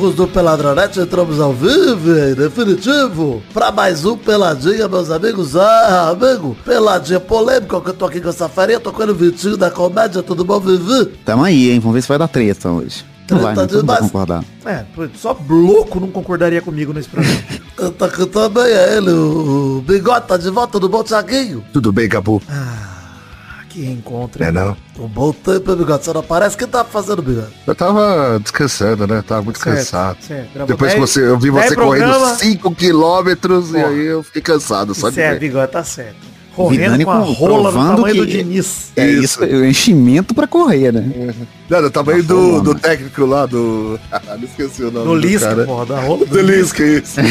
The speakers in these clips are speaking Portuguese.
amigos do Peladronete, entramos ao vivo, em definitivo, pra mais um Peladinha, meus amigos. Ah, amigo, Peladinha polêmica, que eu tô aqui com essa farinha, tocando o Vitinho da comédia, tudo bom, Vivi? Tamo aí, hein? Vamos ver se vai dar treta hoje. Não vai, né? Todo concordar. É, só louco não concordaria comigo nesse programa. tá aqui também é ele, o Bigode, tá de volta, tudo bom, Thiaguinho? Tudo bem, Gabu? Ah, que reencontro. É não? Um bom tempo, Bigode, você não parece que tá fazendo, Bigode? Eu tava descansando, né? Tava muito Certo, cansado. certo. Depois que você, eu vi você programa. correndo 5 quilômetros e Porra. aí eu fiquei cansado, só de Isso é, bigode, tá certo. Correndo Vidani com a rola do tamanho do Diniz. É isso, o enchimento pra correr, né? Não, do tamanho Tá do, do técnico lá do... não esqueci o nome Do Lisca, cara. porra, da rola Do Lisca, isso.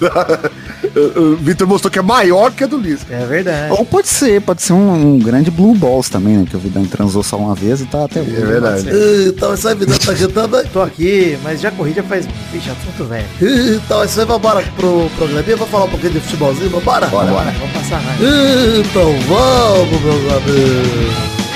o Vitor mostrou que é maior que a do Lisca. É verdade. Ou pode ser, pode ser um, um grande Blue Balls também, né? Que o Vidani transou só uma vez e tá até hoje. É verdade. Então, isso aí, Vidani tá aqui também. Tô aqui, mas já corri já faz... Vixe, assunto velho. Então, isso aí, vambora pro programinha, vamos falar um pouquinho de futebolzinho, vambora? Bora, Bora, vamos passar raiva. Então, vamos, meus amigos.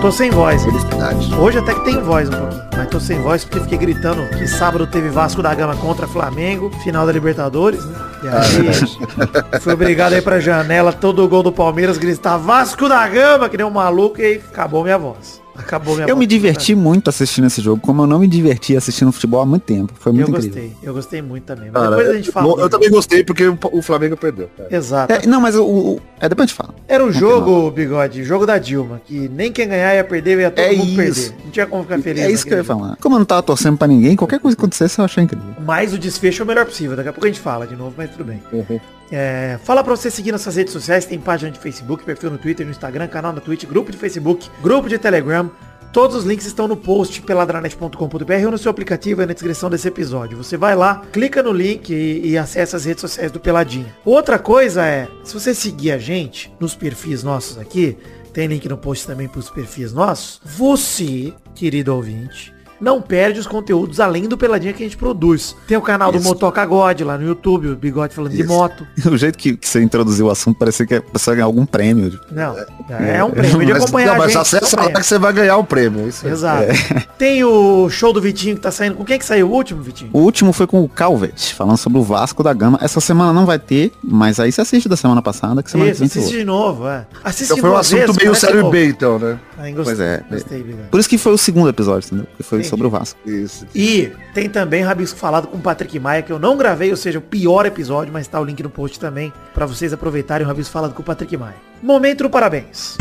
Tô sem voz. Felicidade. Hoje até que tem voz um pouquinho, mas tô sem voz porque fiquei gritando que sábado teve Vasco da Gama contra Flamengo, final da Libertadores, né? E aí fui obrigado aí pra janela, todo o gol do Palmeiras gritar Vasco da Gama, que nem um maluco, e aí acabou minha voz. Acabou minha Eu me diverti muito assistindo esse jogo, como eu não me diverti assistindo futebol há muito tempo. Foi Eu muito incrível. gostei, eu gostei muito também. Mas Cara, depois a gente fala. eu, do também gostei porque o, Flamengo perdeu. cara. Exato. É, não, mas o, o- é depois a gente fala. Era um jogo, bigode, jogo da Dilma, que nem quem ganhar ia perder, ia todo É mundo isso. perder. Não tinha como ficar feliz. É isso que eu ia jogo. falar. Como eu não tava torcendo pra ninguém, qualquer coisa que acontecesse eu achei incrível. Mas o desfecho é o melhor possível. Daqui a pouco a gente fala de novo, mas tudo bem. Uhum. É, fala pra você seguir nossas redes sociais. Tem página de Facebook, perfil no Twitter, no Instagram, canal na Twitch, grupo de Facebook, grupo de Telegram. Todos os links estão no post peladranet.com.br ou no seu aplicativo aí na descrição desse episódio. Você vai lá, clica no link e, e acessa as redes sociais do Peladinha. Outra coisa é, se você seguir a gente nos perfis nossos aqui, tem link no post também pros perfis nossos, você, querido ouvinte, não perde os conteúdos além do Peladinha que a gente produz. Tem o canal do Isso. Motoca God lá no YouTube, o Bigode falando de Isso. moto. O jeito que, que você introduziu o assunto parecia que você ia ganhar algum prêmio. Não, é um prêmio de Mas, acompanhar não, a mas gente. acessa é um lá que você vai ganhar um prêmio. Isso. Exato. Tem o show do Vitinho que tá saindo. Com quem que saiu o último, Vitinho? O último foi com o Calvet, falando sobre o Vasco da Gama. Essa semana não vai ter, mas aí você assiste da semana passada, que semana Isso, assiste outro. de novo, é. Assiste Então foi um assunto vezes, meio parece série novo. B, então, né? Gostei, Pois é. Gostei. Por isso que foi o segundo episódio, entendeu? Porque foi Entendi. Sobre o Vasco. Isso. E tem também Rabisco Falado com o Patrick Maia, que eu não gravei, ou seja, o pior episódio, mas tá o link no post também, pra vocês aproveitarem o Rabisco Falado com o Patrick Maia. Momento do parabéns.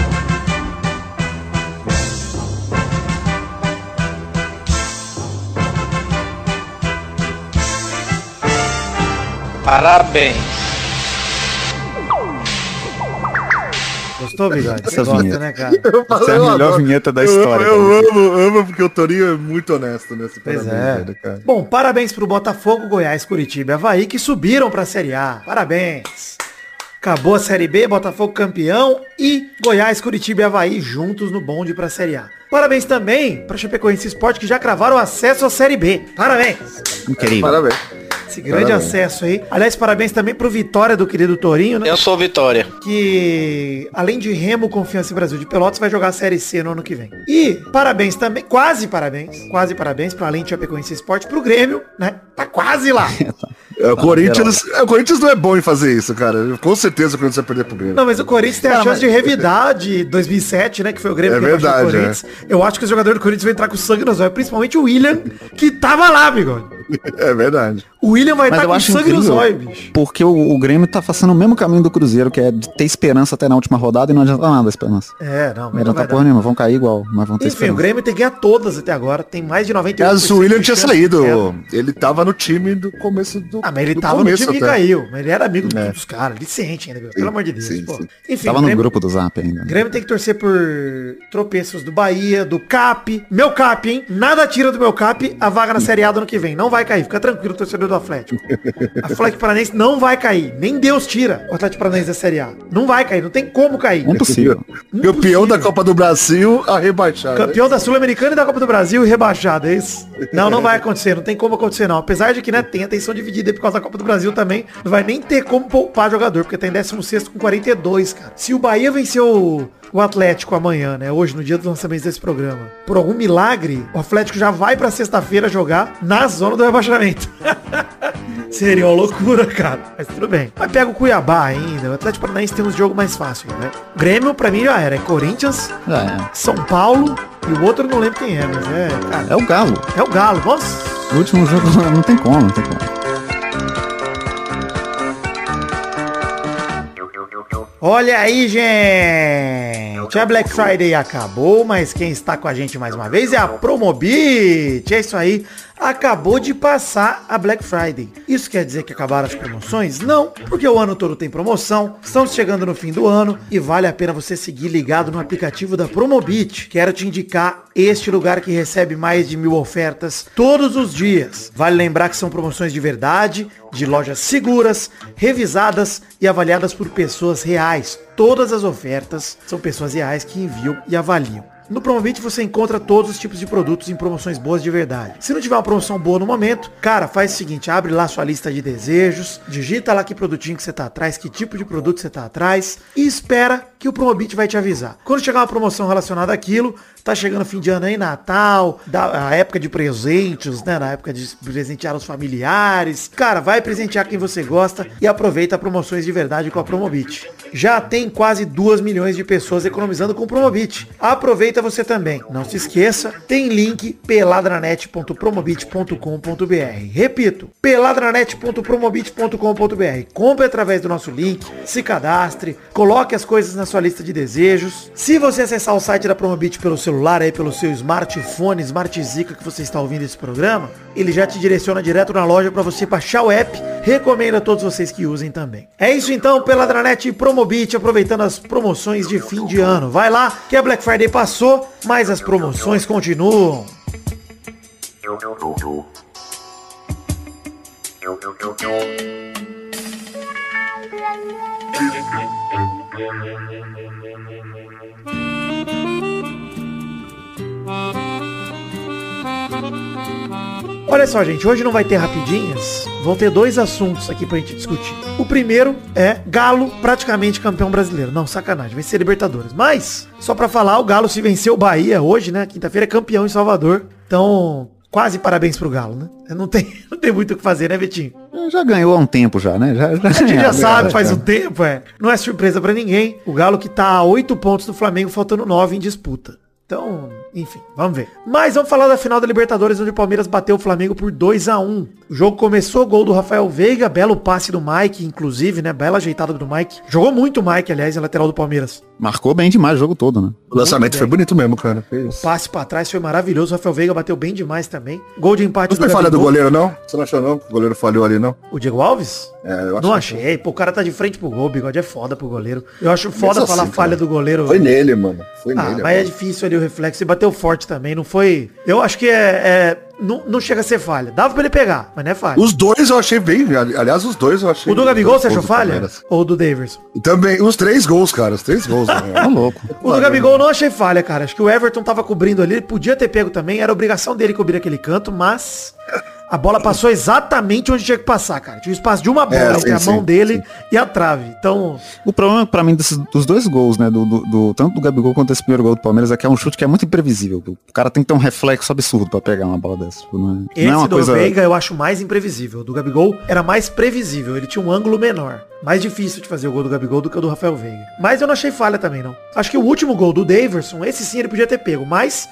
Parabéns. Gostou, Essa gosta, vinheta. né, cara? Essa é a melhor vinheta da história, Eu, eu amo, amo, porque o Torinho é muito honesto nesse Pois parabéns, é. velho, cara. Bom, parabéns pro Botafogo, Goiás, Curitiba e Havaí que subiram pra Série A. Parabéns. Acabou a Série B, Botafogo campeão e Goiás, Curitiba e Havaí juntos no bonde pra Série A. Parabéns também pra Chapecoense Esporte que já cravaram acesso à Série B. Parabéns. Incrível. Parabéns. Esse grande Parabéns. acesso aí. Aliás, parabéns também pro Vitória do querido Torinho, né? Eu sou Vitória. que além de Remo, Confiança e Brasil de Pelotas, vai jogar a Série C no ano que vem. E parabéns também, quase parabéns, quase parabéns para além de Chapecoense Esporte pro Grêmio, né? Tá quase lá. É, o, Corinthians, é, o Corinthians não é bom em fazer isso, cara. Com certeza o Corinthians vai perder pro Grêmio. Não, mas o Corinthians tem a chance mas- de revidar de 2007, né? Que foi o Grêmio É que verdade, o Corinthians. Eu acho que os jogadores do Corinthians vão entrar com sangue nos olhos, principalmente o William, que tava lá, bigode. É verdade. O William vai Mas estar com sangue nos olhos, bicho. porque o, o Grêmio tá fazendo o mesmo caminho do Cruzeiro, que é de ter esperança até na última rodada e não adianta nada a esperança. É, não, mas Não adianta porra nenhuma, vão cair igual, mas vão ter Enfim, o esperança. Grêmio tem que ganhar todas até agora. Tem mais de 98%. Aliás, o William tinha saído. Ele tava no time do começo do. Ah, mas ele do tava no começo time que até. caiu. Mas ele era amigo É. dos caras. Vicente ainda, meu. Pelo amor de Deus. sim, pô. sim. Enfim, Tava o no Grêmio, grupo do Zap ainda. o Grêmio tem que torcer por tropeços do Bahia, do Cap. Meu Cap, hein? Nada tira do meu Cap a vaga na Série A do ano que vem. Não vai vai cair. Fica tranquilo, torcedor do Atlético. Atlético Paranaense não vai cair. Nem Deus tira o Atlético Paranaense da Série A. Não vai cair, não tem como cair. É impossível. Campeão da Copa do Brasil a rebaixar. né? Campeão da Sul-Americana e da Copa do Brasil e rebaixado, é isso? Não, não vai acontecer, não tem como acontecer não. Apesar de que, né, tem atenção dividida por causa da Copa do Brasil também, não vai nem ter como poupar jogador, porque tem 16 com 42, cara. Se o Bahia venceu o- Atlético amanhã, né, hoje, no dia do lançamento desse programa, por algum milagre, o Atlético já vai pra sexta-feira jogar na zona do rebaixamento. Seria uma loucura, cara. Mas tudo bem. Mas pega o Cuiabá ainda. O Atlético Paranaense tem uns jogos mais fáceis, né? Grêmio, pra mim, já era. É Corinthians, é. São Paulo e o outro eu não lembro quem é, mas é, cara, É o Galo. é o Galo. Nossa, O último jogo não tem como, não tem como. Olha aí, gente. A Black Friday acabou, mas quem está com a gente mais uma vez é a Promobit. É isso aí. Acabou de passar a Black Friday. Isso quer dizer que acabaram as promoções? Não, porque o ano todo tem promoção. Estamos chegando no fim do ano e vale a pena você seguir ligado no aplicativo da Promobit. Quero te indicar este lugar que recebe mais de mil ofertas todos os dias. Vale lembrar que são promoções de verdade, de lojas seguras, revisadas e avaliadas por pessoas reais. Todas as ofertas são pessoas reais que enviam e avaliam. No Promobit você encontra todos os tipos de produtos em promoções boas de verdade. Se não tiver uma promoção boa no momento, cara, faz o seguinte, abre lá sua lista de desejos, digita lá que produtinho que você tá atrás, que tipo de produto você tá atrás e espera que o Promobit vai te avisar. Quando chegar uma promoção relacionada àquilo, tá chegando fim de ano aí, Natal, da, a época de presentes, né, na época de presentear os familiares. Cara, vai presentear quem você gosta e aproveita promoções de verdade com a Promobit. Já tem quase 2 milhões de pessoas economizando com o Promobit. Aproveita você também. Não se esqueça, tem link peladranet.promobit.com.br. Repito, peladranet.promobit.com.br. Compre através do nosso link, se cadastre, coloque as coisas na sua lista de desejos. Se você acessar o site da Promobit pelo celular aí, pelo seu smartphone, Smart Zica que você está ouvindo esse programa, ele já te direciona direto na loja para você baixar o app. Recomendo a todos vocês que usem também. É isso então, Peladranet e Promobit, aproveitando as promoções de fim de ano. Vai lá, que a Black Friday passou, mas as promoções continuam. Olha só, gente, hoje não vai ter rapidinhas. Vão ter dois assuntos aqui pra gente discutir. O primeiro é Galo praticamente campeão brasileiro. Não, sacanagem, vai ser Libertadores. Mas, só pra falar, o Galo se venceu o Bahia hoje, né? Quinta-feira é campeão em Salvador. Então, quase parabéns pro Galo, né? Não tem, não tem muito o que fazer, né, Betinho? Já ganhou há um tempo já, né? Já, já, A gente já sabe, faz um tempo, é. Não é surpresa pra ninguém. O Galo que tá a 8 pontos do Flamengo, faltando 9 em disputa. Então, enfim, vamos ver. Mas vamos falar da final da Libertadores, onde o Palmeiras bateu o Flamengo por 2 a 1 O jogo começou, gol do Rafael Veiga, belo passe do Mike, inclusive, né? Bela ajeitada do Mike. Jogou muito o Mike, aliás, a lateral do Palmeiras. Marcou bem demais o jogo todo, né? O lançamento foi bonito mesmo, cara. Fez. Passe pra trás foi maravilhoso. O Rafael Veiga bateu bem demais também. Gol de empate Não foi falha do goleiro, não? Você não achou, não? que O goleiro falhou ali, não? O Diego Alves? É, eu acho Não que achei. Pô, o cara tá de frente pro gol. O bigode é foda pro goleiro. Eu acho foda Mesmo falar assim, falha cara. do goleiro. Foi nele, mano. Foi Ah, nele. mas é difícil ali o reflexo. Ele bateu forte também, não foi. Eu acho que é. é- não, não chega a ser falha. Dava pra ele pegar, mas não é falha. Os dois eu achei bem. ali- Aliás, os dois eu achei. O do Gabigol você achou falha? Ou do Daverson? Também, os três gols, cara. Os três gols. né? Tá louco. O do Gabigol eu não achei falha, cara. Acho que o Everton tava cobrindo ali. Ele podia ter pego também. Era obrigação dele cobrir aquele canto, mas. A bola passou exatamente onde tinha que passar, cara. Tinha o espaço de uma bola É, entre sim, a mão sim, dele e a trave. Então, O problema pra mim desses, dos dois gols, né? Do, do- do- tanto do Gabigol quanto desse primeiro gol do Palmeiras é que é um chute que é muito imprevisível. O cara tem que ter um reflexo absurdo pra pegar uma bola dessa. Tipo, não, é, esse não é uma do coisa. Veiga eu acho mais imprevisível. O do Gabigol era mais previsível. Ele tinha um ângulo menor. Mais difícil de fazer o gol do Gabigol do que o do Rafael Veiga. Mas eu não achei falha também, não. Acho que o último gol do Daverson, esse sim ele podia ter pego. Mas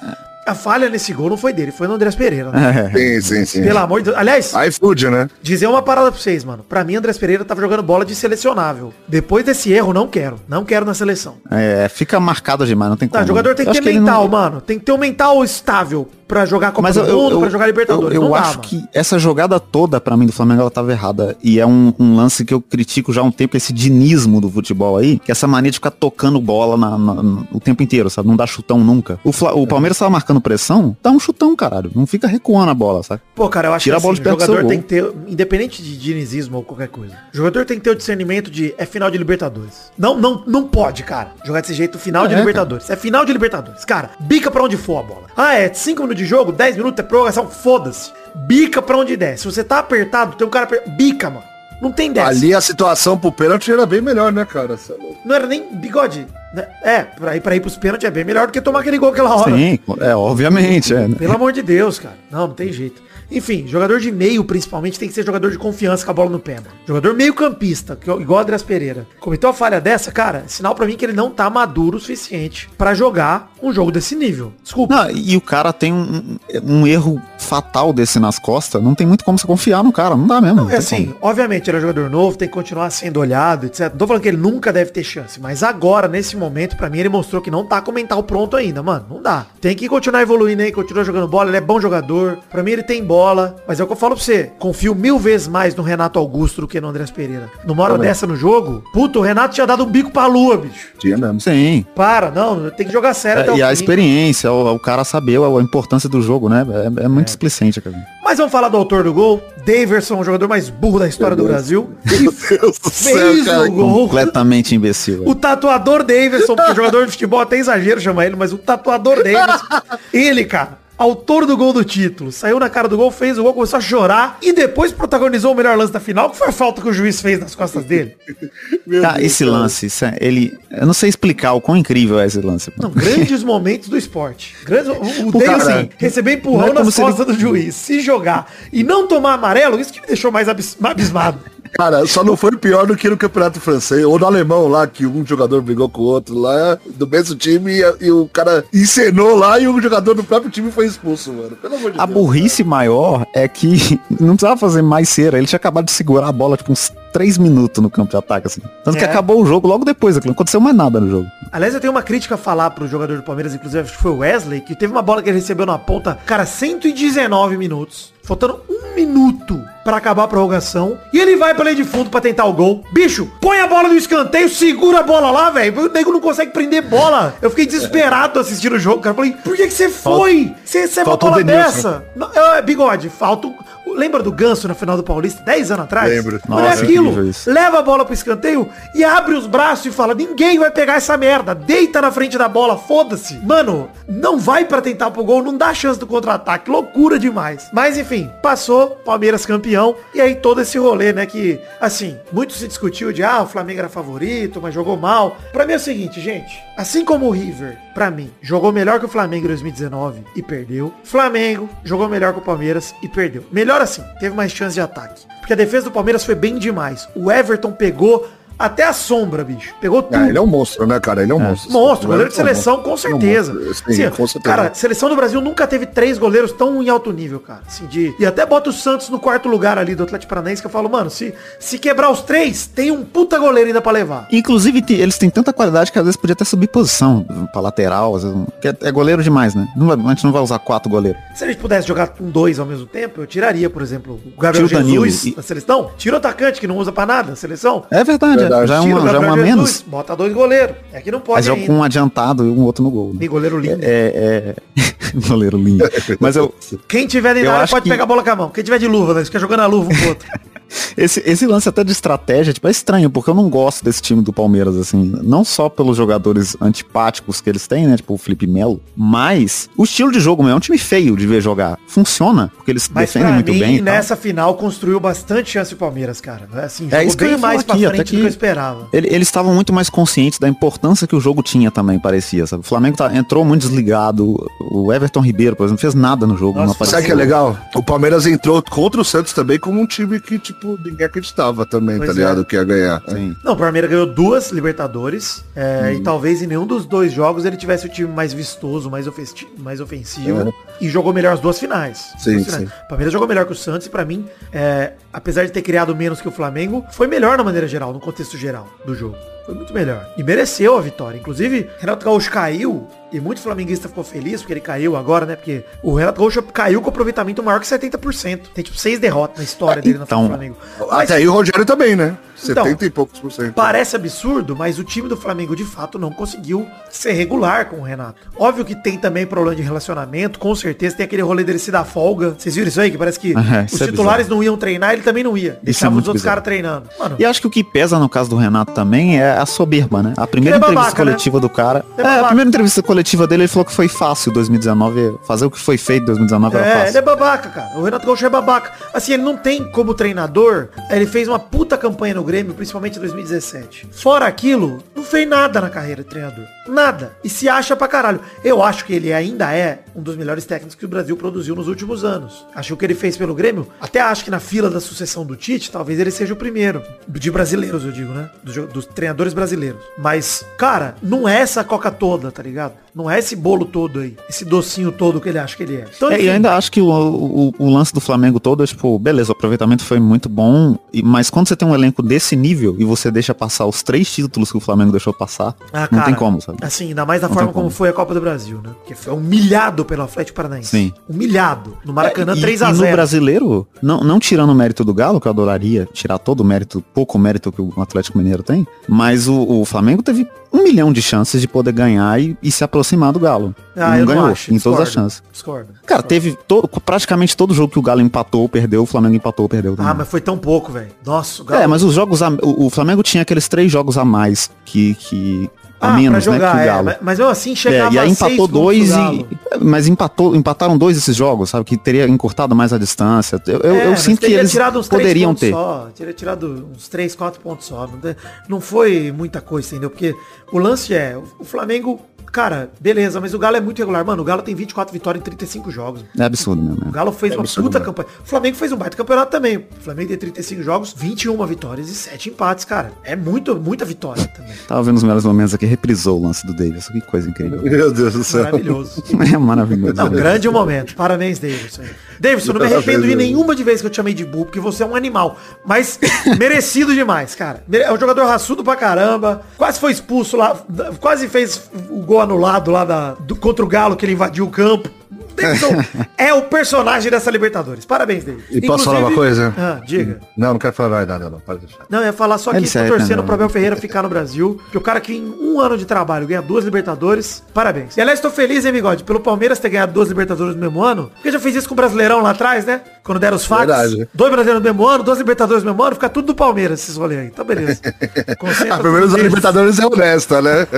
a falha nesse gol não foi dele, foi no Andrés Pereira. Né? É. Sim, sim, sim. Pelo amor de Deus. Aliás, iFood, né? dizer uma parada pra vocês, mano. Pra mim, Andrés Pereira tava jogando bola de selecionável. Depois desse erro, não quero. Não quero na seleção. É, fica marcado demais, não tem Tá, como. jogador tem que ter ele mental, não- mano. Tem que ter um mental estável pra jogar Copa Mas do eu, Mundo, eu, pra jogar Libertadores. eu, eu não dá, acho mano. que essa jogada toda, pra mim, do Flamengo, ela tava errada. E é um, um lance que eu critico já há um tempo, esse dinismo do futebol aí, que é essa mania de ficar tocando bola na- na- na- o tempo inteiro, sabe? Não dá chutão nunca. O, Fla- o Palmeiras tava marcando tomando pressão, dá um chutão, caralho. Não fica recuando a bola, sabe? Pô, cara, eu acho Tira a que bola assim, de o jogador tem que ter, independente de dinizismo ou qualquer coisa, o jogador tem que ter o discernimento de é final de Libertadores. Não, não, não pode, cara, jogar desse jeito final de É, Libertadores. É final de Libertadores. Cara, bica pra onde for a bola. Ah, é 5 minutos de jogo, 10 minutos é prorrogação, foda-se. Bica pra onde der. Se você tá apertado, tem um cara bica, mano. Não tem dessa. Ali a situação pro pênalti era bem melhor, né, cara? É. Não era nem bigode. né? É, pra ir, pra ir pros pênaltis é bem melhor do que tomar aquele gol aquela hora. Sim, é, obviamente, é. Pelo amor de Deus, cara. Não, não tem jeito. Enfim, jogador de meio, principalmente, tem que ser jogador de confiança com a bola no pé, mano. Jogador meio campista, que, é igual o Andrés Pereira. Cometeu a falha dessa, cara, é sinal pra mim que ele não tá maduro o suficiente pra jogar um jogo desse nível. Desculpa. Não, e o cara tem um, um erro fatal desse nas costas, não tem muito como você confiar no cara, não dá mesmo. não É assim, como. obviamente ele é um jogador novo, tem que continuar sendo olhado, etc. Não tô falando que ele nunca deve ter chance, mas agora, nesse momento, pra mim, ele mostrou que não tá com o mental pronto ainda, mano. Não dá. Tem que continuar evoluindo aí, continuar jogando bola, ele é bom jogador. Pra mim, ele tem bola, mas é o que eu falo pra você. Confio mil vezes mais no Renato Augusto do que no Andrés Pereira. Numa hora Também. dessa no jogo, puto, o Renato tinha dado um bico pra lua, bicho. Tinha mesmo. Sim. Para, não, tem que jogar sério até É, o e a fim. experiência, o, o cara saber a, a importância do jogo, né? É, é muito displicente, cara. Mas vamos falar do autor do gol. Daverson, o jogador mais burro da história do Brasil. Meu Deus do céu, Fez cara. o gol. Completamente imbecil. O tatuador Davidson, porque jogador de futebol até exagero chama ele, mas o tatuador Davidson, ele, cara, autor do gol do título, saiu na cara do gol, fez o gol, começou a chorar e depois protagonizou o melhor lance da final, que foi a falta que o juiz fez nas costas dele. Meu Cara, Deus, esse cara. lance, isso é- ele. Eu não sei explicar o quão incrível é esse lance. Não, grandes momentos do esporte. Grandes, o o cara- receber empurrão é nas se ele- costas do juiz, se jogar e não tomar amarelo, isso que me deixou mais abis- abismado. Cara, só não foi pior do que no campeonato francês, ou no alemão lá, que um jogador brigou com o outro lá, do mesmo time, e, e o cara encenou lá e o jogador do próprio time foi expulso, mano. Pelo amor de A Deus. burrice maior é que não precisava fazer mais cera. Ele tinha acabado de segurar a bola, tipo, uns 3 minutos no campo de ataque, assim. Tanto que É. acabou o jogo logo depois. Não aconteceu mais nada no jogo. Aliás, eu tenho uma crítica a falar pro jogador do Palmeiras, inclusive acho que foi o Wesley, que teve uma bola que ele recebeu na ponta, cara, 119 minutos. Faltando um minuto pra acabar a prorrogação. E ele vai pra linha de fundo pra tentar o gol. Bicho, põe a bola no escanteio, segura a bola lá, velho. O nego não consegue prender bola. Eu fiquei desesperado assistindo o jogo, cara. Falei, por que, que você foi? Você recebe uma faltou bola dessa? Não, é, bigode, falta o... Lembra do Ganso na final do Paulista, 10 anos atrás? Lembro. Olha Nossa, aquilo. incrível isso. Leva a bola pro escanteio e abre os braços e fala, ninguém vai pegar essa merda. Deita na frente da bola, foda-se. Mano, não vai pra tentar pro gol, não dá chance do contra-ataque. Loucura demais. Mas enfim, passou, Palmeiras campeão. E aí todo esse rolê, né, que, assim, muito se discutiu de, ah, o Flamengo era favorito, mas jogou mal. Pra mim é o seguinte, gente. Assim como o River, pra mim, jogou melhor que o Flamengo em 2019 e perdeu. Flamengo jogou melhor que o Palmeiras e perdeu. Melhor assim, teve mais chance de ataque. Porque a defesa do Palmeiras foi bem demais. O Everton pegou até a sombra, bicho. Pegou tudo. Ah, ele é um monstro, né, cara? Ele é um monstro. Monstro, goleiro de é seleção, com Ele é um certeza. Sim, Assim, com certeza. Cara, seleção do Brasil nunca teve três goleiros tão em alto nível, cara. Assim, de... E até bota o Santos no quarto lugar ali do Atlético Paranaense, que eu falo, mano, se, se quebrar os três, tem um puta goleiro ainda pra levar. Inclusive, eles têm tanta qualidade que às vezes podia até subir posição pra lateral. às vezes, é, é goleiro demais, né? Não a gente não vai usar quatro goleiros. Se a gente pudesse jogar com dois ao mesmo tempo, eu tiraria, por exemplo, o Gabriel Tira o Danilo Jesus da seleção. Tira o atacante, que não usa pra nada, da seleção. É verdade, Verdade. Já é Tira o uma, já é uma menos. Bota dois goleiros. É que não pode joga ainda. com um adiantado e um outro no gol. né? Tem goleiro lindo. É, é... goleiro lindo. Mas eu, Quem tiver de acho pode que- pegar a bola com a mão. Quem tiver de luva, né? Fica jogando a luva um pro outro. Esse, esse lance até de estratégia, tipo, é estranho, porque eu não gosto desse time do Palmeiras, assim, não só pelos jogadores antipáticos que eles têm, né, tipo o Felipe Melo, mas o estilo de jogo mesmo, é um time feio de ver jogar. Funciona, porque eles Mas defendem pra muito mim, bem e tal. nessa final, construiu bastante chance o Palmeiras, cara. Assim, É isso que eu ia mais aqui, até frente do que- que eu esperava. Ele- eles estavam muito mais conscientes da importância que o jogo tinha também, parecia, sabe? O Flamengo tá- entrou muito desligado, o Everton Ribeiro, por exemplo, não fez nada no jogo, Nossa, não apareceu. Sabe o que é legal? O Palmeiras entrou contra o Santos também como um time que, tipo, ninguém acreditava também, Pois tá é. ligado? Que ia ganhar. Sim. Não, o Palmeiras ganhou duas Libertadores. é, Hum. E talvez em nenhum dos dois jogos ele tivesse o time mais vistoso, mais, ofensi- mais ofensivo. É. E jogou melhor as duas finais. Sim, Duas finais. sim. O Palmeiras jogou melhor que o Santos e pra mim, é, apesar de ter criado menos que o Flamengo, foi melhor na maneira geral, no contexto geral do jogo. Foi muito melhor. E mereceu a vitória. Inclusive, Renato Gaúcho caiu e muito flamenguista ficou feliz porque ele caiu agora, né? Porque o Renato Gaúcho caiu com aproveitamento maior que 70%. Tem tipo seis derrotas na história dele Então, no Flamengo. Mas- Até aí o Rogério também, né? Então, 70 e poucos por cento. Parece absurdo, mas o time do Flamengo de fato não conseguiu ser regular com o Renato. Óbvio que tem também problema de relacionamento, com certeza tem aquele rolê dele se dar folga. Vocês viram isso aí? Que parece que É, os é titulares não iam treinar, ele também não ia. Deixava os muito outros caras treinando. Mano, E acho que o que pesa no caso do Renato também é a soberba, né? A primeira é entrevista né? coletiva do cara. É É, a primeira entrevista coletiva dele, ele falou que foi fácil 2019. Fazer o que foi feito em 2019 era É, fácil. ele é babaca, cara. O Renato Gaúcho é babaca. Assim, ele não tem como treinador. Ele fez uma puta campanha no Grêmio, principalmente em 2017. Fora aquilo, não fez nada na carreira de treinador. Nada. E se acha pra caralho. Eu acho que ele ainda é um dos melhores técnicos que o Brasil produziu nos últimos anos. Acho que o que ele fez pelo Grêmio, até acho que na fila da sucessão do Tite, talvez ele seja o primeiro. De brasileiros, eu digo, né? Dos, dos treinadores brasileiros. Mas, cara, não é essa coca toda, tá ligado? Não é esse bolo todo aí. Esse docinho todo que ele acha que ele é. Então, É, e ainda acho que o, o, o lance do Flamengo todo é, tipo, beleza, o aproveitamento foi muito bom, mas quando você tem um elenco desse nível e você deixa passar os três títulos que o Flamengo deixou passar, Ah, não cara, tem como, sabe? Assim, ainda mais da Não forma como como. foi a Copa do Brasil, né? Que foi humilhado pelo Atlético Paranaense. Sim. Humilhado. No Maracanã, É, e, 3 a e no 0 brasileiro, não, não tirando o mérito do Galo, que eu adoraria tirar todo o mérito, pouco mérito que o Atlético Mineiro tem, mas o, o Flamengo teve um milhão de chances de poder ganhar e, e se aproximar do Galo. Ah, eu não não ganhou acho. em todas as discordo, chances. Discordo. Cara, discordo. teve todo, praticamente todo jogo que o Galo empatou, perdeu, o Flamengo empatou, perdeu também. Ah, mas foi tão pouco, velho. Nossa, o Galo... É, mas os jogos, a, o, o Flamengo tinha aqueles três jogos a mais que, que a Ah, menos, jogar, né, que o é, Galo. mas- Mas eu assim É, chegava e aí empatou dois e. Mas empatou, empataram dois desses jogos, sabe? Que teria encurtado mais a distância. Eu, eu- É, eu mas sinto que eles três poderiam ter. Só, teria tirado uns 3, 4 pontos só. Não, não foi muita coisa, entendeu? Porque o lance é, o Flamengo, cara, beleza, mas o Galo é muito regular. Mano, o Galo tem 24 vitórias em 35 jogos. É absurdo mesmo. O né? Galo fez uma absurdo, puta né? campanha. O Flamengo fez um baita campeonato também. O Flamengo tem 35 jogos, 21 vitórias e 7 empates, cara. É muito, muita vitória também. Tava vendo os melhores momentos aqui, reprisou o lance do Davis. Que coisa incrível. Meu Deus do céu. Maravilhoso. é maravilhoso. Não, grande momento. Parabéns, Davidson. Davidson, não me arrependo de nenhuma de vez que eu te chamei de burro, porque você é um animal. Mas merecido demais, cara. É um jogador raçudo pra caramba. Quase foi expulso lá. Quase fez o gol anulado lá da, do- contra o Galo, que ele invadiu o campo. Davidson é o personagem dessa Libertadores. Parabéns, Davidson. E posso falar uma coisa? Ah, diga. Não, não quero falar nada, não. Pode deixar. Não, ia falar só que serve, torcendo né? pro Abel Ferreira ficar no Brasil. Que o cara que em um ano de trabalho ganha duas Libertadores, parabéns. E aliás, tô feliz, hein, Bigode, pelo Palmeiras ter ganhado duas Libertadores no mesmo ano. Porque já fez isso com o Brasileirão lá atrás, né? Quando deram os fax. Verdade. Dois brasileiros no mesmo ano, duas Libertadores no mesmo ano, fica tudo do Palmeiras esses rolês aí. Então, beleza. Concentra Ah, pelo menos a. Libertadores é honesta, né?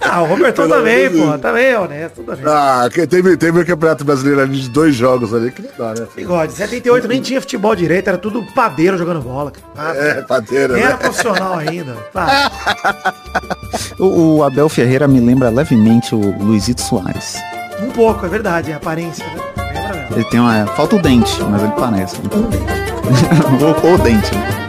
Ah, o Robertão Pelo também, pô. Também é honesto, também. ah, que teve, teve o Campeonato Brasileiro ali de dois jogos ali, que não dá, né? Bigode, 78 nem tinha futebol direito, era tudo padeiro jogando bola. cara. É, padeira, Nem era né? profissional ainda. Tá. O, o Abel Ferreira me lembra levemente o Luizito Soares. Um pouco, é verdade, a aparência, né? Ele tem uma. Falta o dente, mas ele parece. Um deles. o, o dente. né?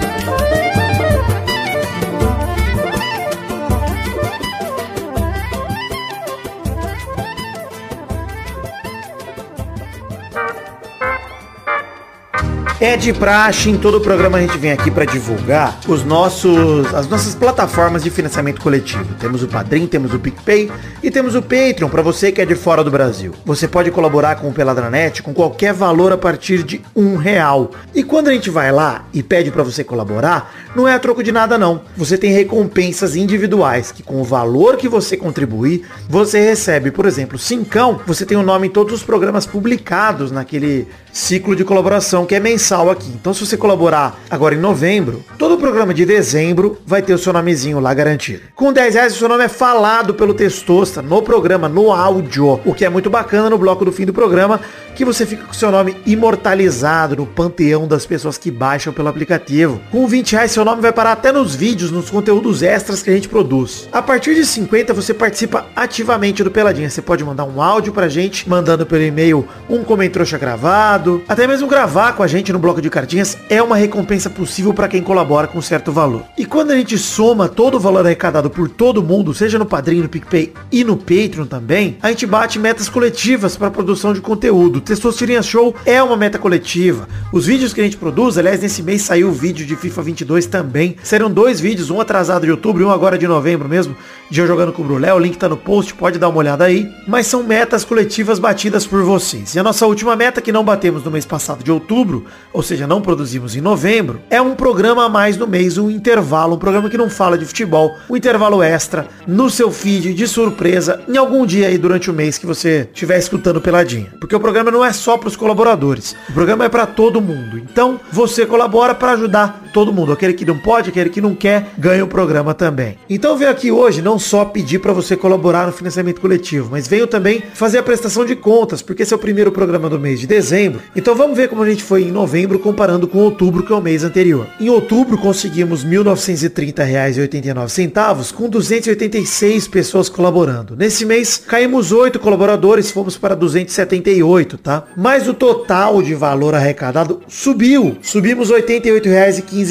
É de praxe, em todo o programa a gente vem aqui para divulgar os nossos, as nossas plataformas de financiamento coletivo. Temos o Padrim, temos o PicPay e temos o Patreon para você que é de fora do Brasil. Você pode colaborar com o Peladranet com qualquer valor a partir de um real. E quando a gente vai lá e pede para você colaborar, não é a troco de nada não. Você tem recompensas individuais que com o valor que você contribuir, você recebe, por exemplo, cincão, você tem o nome em todos os programas publicados naquele ciclo de colaboração que é mensal aqui. Então se você colaborar agora em novembro, todo o programa de dezembro vai ter o seu nomezinho lá garantido. Com 10 reais o seu nome é falado pelo Testosta no programa, no áudio, o que é muito bacana no bloco do fim do programa, que você fica com o seu nome imortalizado no panteão das pessoas que baixam pelo aplicativo. Com 20 reais seu nome vai parar até nos vídeos, nos conteúdos extras que a gente produz. A partir de 50 você participa ativamente do Peladinha. Você pode mandar um áudio pra gente, mandando pelo e-mail um comentrouxa gravado, até mesmo gravar com a gente no bloco de cartinhas é uma recompensa possível para quem colabora com certo valor. E quando a gente soma todo o valor arrecadado por todo mundo, seja no Padrinho, no PicPay e no Patreon também, a gente bate metas coletivas para produção de conteúdo. Testosterinha Show é uma meta coletiva. Os vídeos que a gente produz, aliás, nesse mês saiu o vídeo de FIFA 22 também. Serão dois vídeos, um atrasado de outubro e um agora de novembro mesmo, de eu jogando com o Brulé. O link tá no post, pode dar uma olhada aí. Mas são metas coletivas batidas por vocês. E a nossa última meta que não batemos no mês passado de outubro, ou seja, não produzimos em novembro, é um programa a mais no mês, um intervalo, um programa que não fala de futebol, um intervalo extra no seu feed de surpresa em algum dia aí durante o mês que você estiver escutando Peladinha. Porque o programa não é só para os colaboradores, o programa é para todo mundo. Então, você colabora para ajudar todo mundo. Aquele que não pode, aquele que não quer, ganha o programa também. Então, venho aqui hoje não só pedir para você colaborar no financiamento coletivo, mas venho também fazer a prestação de contas, porque esse é o primeiro programa do mês de dezembro. Então vamos ver como a gente foi em novembro comparando com outubro, que é o mês anterior. Em outubro conseguimos R$ 1.930,89 com 286 pessoas colaborando. Nesse mês caímos 8 colaboradores, fomos para 278, tá? Mas o total de valor arrecadado subiu. Subimos R$ 88,15,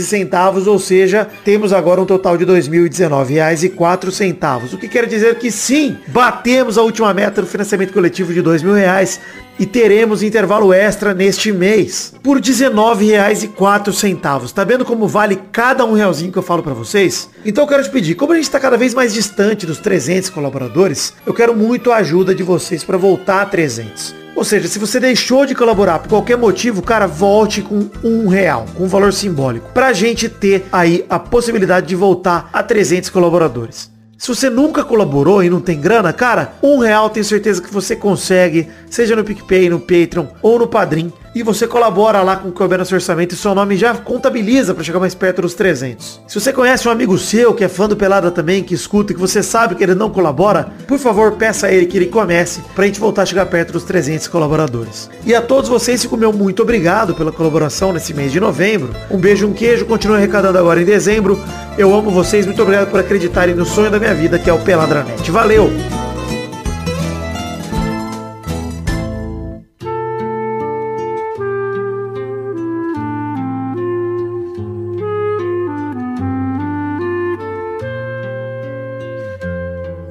ou seja, temos agora um total de R$ 2.019,04. O que quer dizer que sim, batemos a última meta do financiamento coletivo de 2 mil reais e teremos intervalo extra neste mês por R$19,04. Tá vendo como vale cada um realzinho que eu falo para vocês? Então eu quero te pedir, como a gente está cada vez mais distante dos 300 colaboradores, eu quero muito a ajuda de vocês para voltar a 300. Ou seja, se você deixou de colaborar por qualquer motivo, cara, volte com um real, com um valor simbólico, pra gente ter aí a possibilidade de voltar a 300 colaboradores. Se você nunca colaborou e não tem grana, cara, um real tenho certeza que você consegue, seja no PicPay, no Patreon ou no Padrim e você colabora lá com o que houver seu orçamento e seu nome já contabiliza para chegar mais perto dos 300. Se você conhece um amigo seu que é fã do Pelada também, que escuta e que você sabe que ele não colabora, por favor, peça a ele que ele comece pra gente voltar a chegar perto dos 300 colaboradores. E a todos vocês, fico meu muito obrigado pela colaboração nesse mês de novembro. Um beijo, um queijo, continue arrecadando agora em dezembro. Eu amo vocês, muito obrigado por acreditarem no sonho da minha vida, que é o Peladranet. Valeu!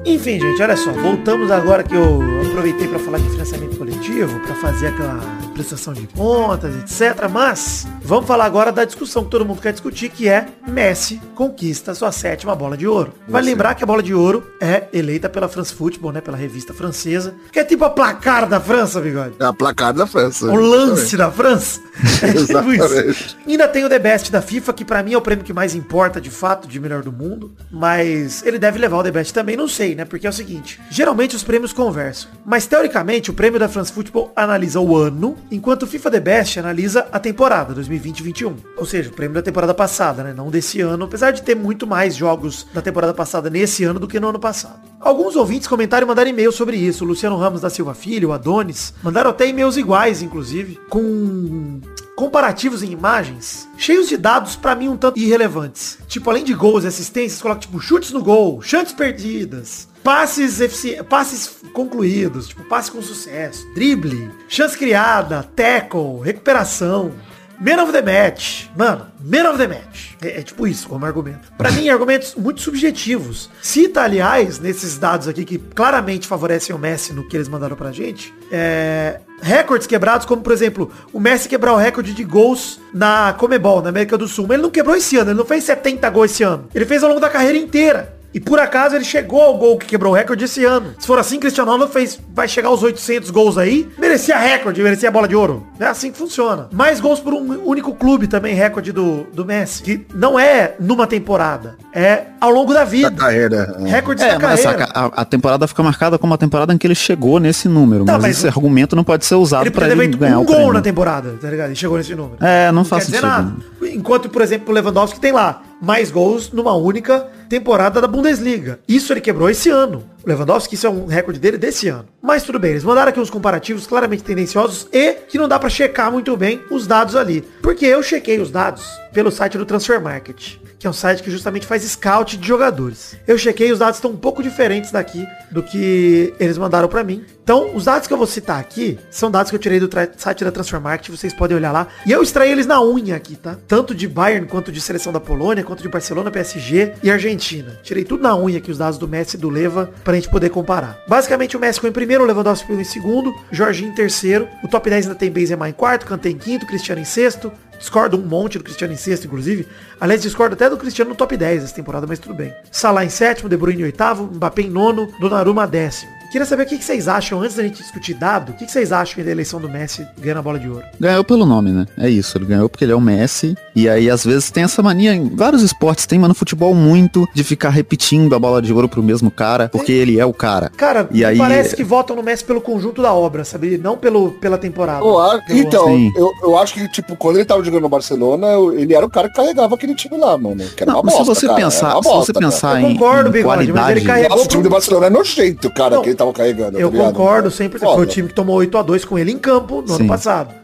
Enfim, gente, olha só, voltamos agora que eu aproveitei para falar de financiamento coletivo, para fazer aquela prestação de contas, etc. Mas vamos falar agora da discussão que todo mundo quer discutir, que é Messi conquista sua sétima bola de ouro. Vai lembrar que a bola de ouro é eleita pela France Football, né, pela revista francesa, que é tipo a placar da França, bigode. É a placar da França. O lance da França. É tipo isso. Ainda tem o The Best da FIFA, que pra mim é o prêmio que mais importa, de fato, de melhor do mundo. Mas ele deve levar o The Best também, não sei, né? Porque é o seguinte, geralmente os prêmios conversam. Mas teoricamente o prêmio da France Football analisa o ano, enquanto o FIFA The Best analisa a temporada 2020-21. Ou seja, o prêmio da temporada passada, né? Não desse ano, apesar de ter muito mais jogos da temporada passada nesse ano do que no ano passado. Alguns ouvintes comentaram e mandaram e-mail sobre isso. O Luciano Ramos da Silva Filho, o Adonis, mandaram até e-mails iguais, inclusive, com comparativos em imagens, cheios de dados pra mim um tanto irrelevantes. Tipo, além de gols e assistências, coloca tipo chutes no gol, chances perdidas, passes efici- passes concluídos, tipo passe com sucesso, drible, chance criada, tackle, recuperação. Man of the match. Mano, man of the match. É, é tipo isso como argumento. Pra mim, argumentos muito subjetivos. Cita, aliás, nesses dados aqui que claramente favorecem o Messi no que eles mandaram pra gente, é, recordes quebrados, como por exemplo, o Messi quebrar o recorde de gols na Comebol, na América do Sul. Mas ele não quebrou esse ano, ele não fez 70 gols esse ano. Ele fez ao longo da carreira inteira. E por acaso ele chegou ao gol que quebrou o recorde esse ano. Se for assim, Cristiano Ronaldo fez, vai chegar aos 800 gols aí. Merecia recorde, merecia a bola de ouro. É assim que funciona. Mais gols por um único clube também, recorde do, do Messi. Que não é numa temporada, é ao longo da Da vida. carreira. é. Recordes É, da mas carreira. saca, a, a temporada fica marcada como a temporada em que ele chegou nesse número. Tá, mas, mas esse o- argumento não pode ser usado Ele pra ele ganhar um gol na temporada, tá ligado? Ele chegou nesse número. É, não faz quer dizer sentido. nada. Enquanto, por exemplo, o Lewandowski tem lá mais gols numa única temporada da Bundesliga. Isso ele quebrou esse ano. O Lewandowski, isso é um recorde dele desse ano. Mas tudo bem, eles mandaram aqui uns comparativos claramente tendenciosos e que não dá pra checar muito bem os dados ali. Porque eu chequei os dados pelo site do Transfer Market, que é um site que justamente faz scout de jogadores. Eu chequei, os dados estão um pouco diferentes daqui do que eles mandaram pra mim. Então, os dados que eu vou citar aqui são dados que eu tirei do site da Transfer Market, vocês podem olhar lá. E eu extraí eles na unha aqui, tá? Tanto de Bayern, quanto de seleção da Polônia, quanto de Barcelona, PSG e Argentina. Tirei tudo na unha aqui, os dados do Messi e do Leva, pra gente poder comparar. Basicamente, o Messi ficou em primeiro, o Lewandowski em segundo, Jorginho em terceiro. O top 10 ainda tem Benzema em quarto, Kanté em quinto, Cristiano em sexto. Discordo um monte do Cristiano em sexto, inclusive. Aliás, discordo até do Cristiano no top 10 essa temporada, mas tudo bem. Salah em sétimo, De Bruyne em oitavo, Mbappé em nono, Donnarumma décimo. Queria saber o que, que vocês acham, antes da gente discutir dado, o que, que vocês acham da eleição do Messi ganhando a bola de ouro? Ganhou pelo nome, né? É isso, ele ganhou porque ele é o Messi. E aí, às vezes, tem essa mania em vários esportes, tem, mas no futebol muito, de ficar repetindo a bola de ouro pro mesmo cara, porque ele é o cara. Cara, E aí- parece que votam no Messi pelo conjunto da obra, sabe? Não pelo, pela temporada. Eu acho- Pelo- então, Sim. eu, eu acho que, tipo, quando ele tava jogando no Barcelona, eu- ele era o cara que carregava aquele time lá, mano. Que era Não, uma mas se bosta, você cara, pensar, uma se você bosta, cara. pensar Eu em, concordo, em Bigode, mas ele qualidade, Nossa, o time do Barcelona é nojento, cara, Não, que ele tava carregando. Eu tá concordo sempre. Foi o time que tomou 8x2 com ele em campo no ano Sim. passado.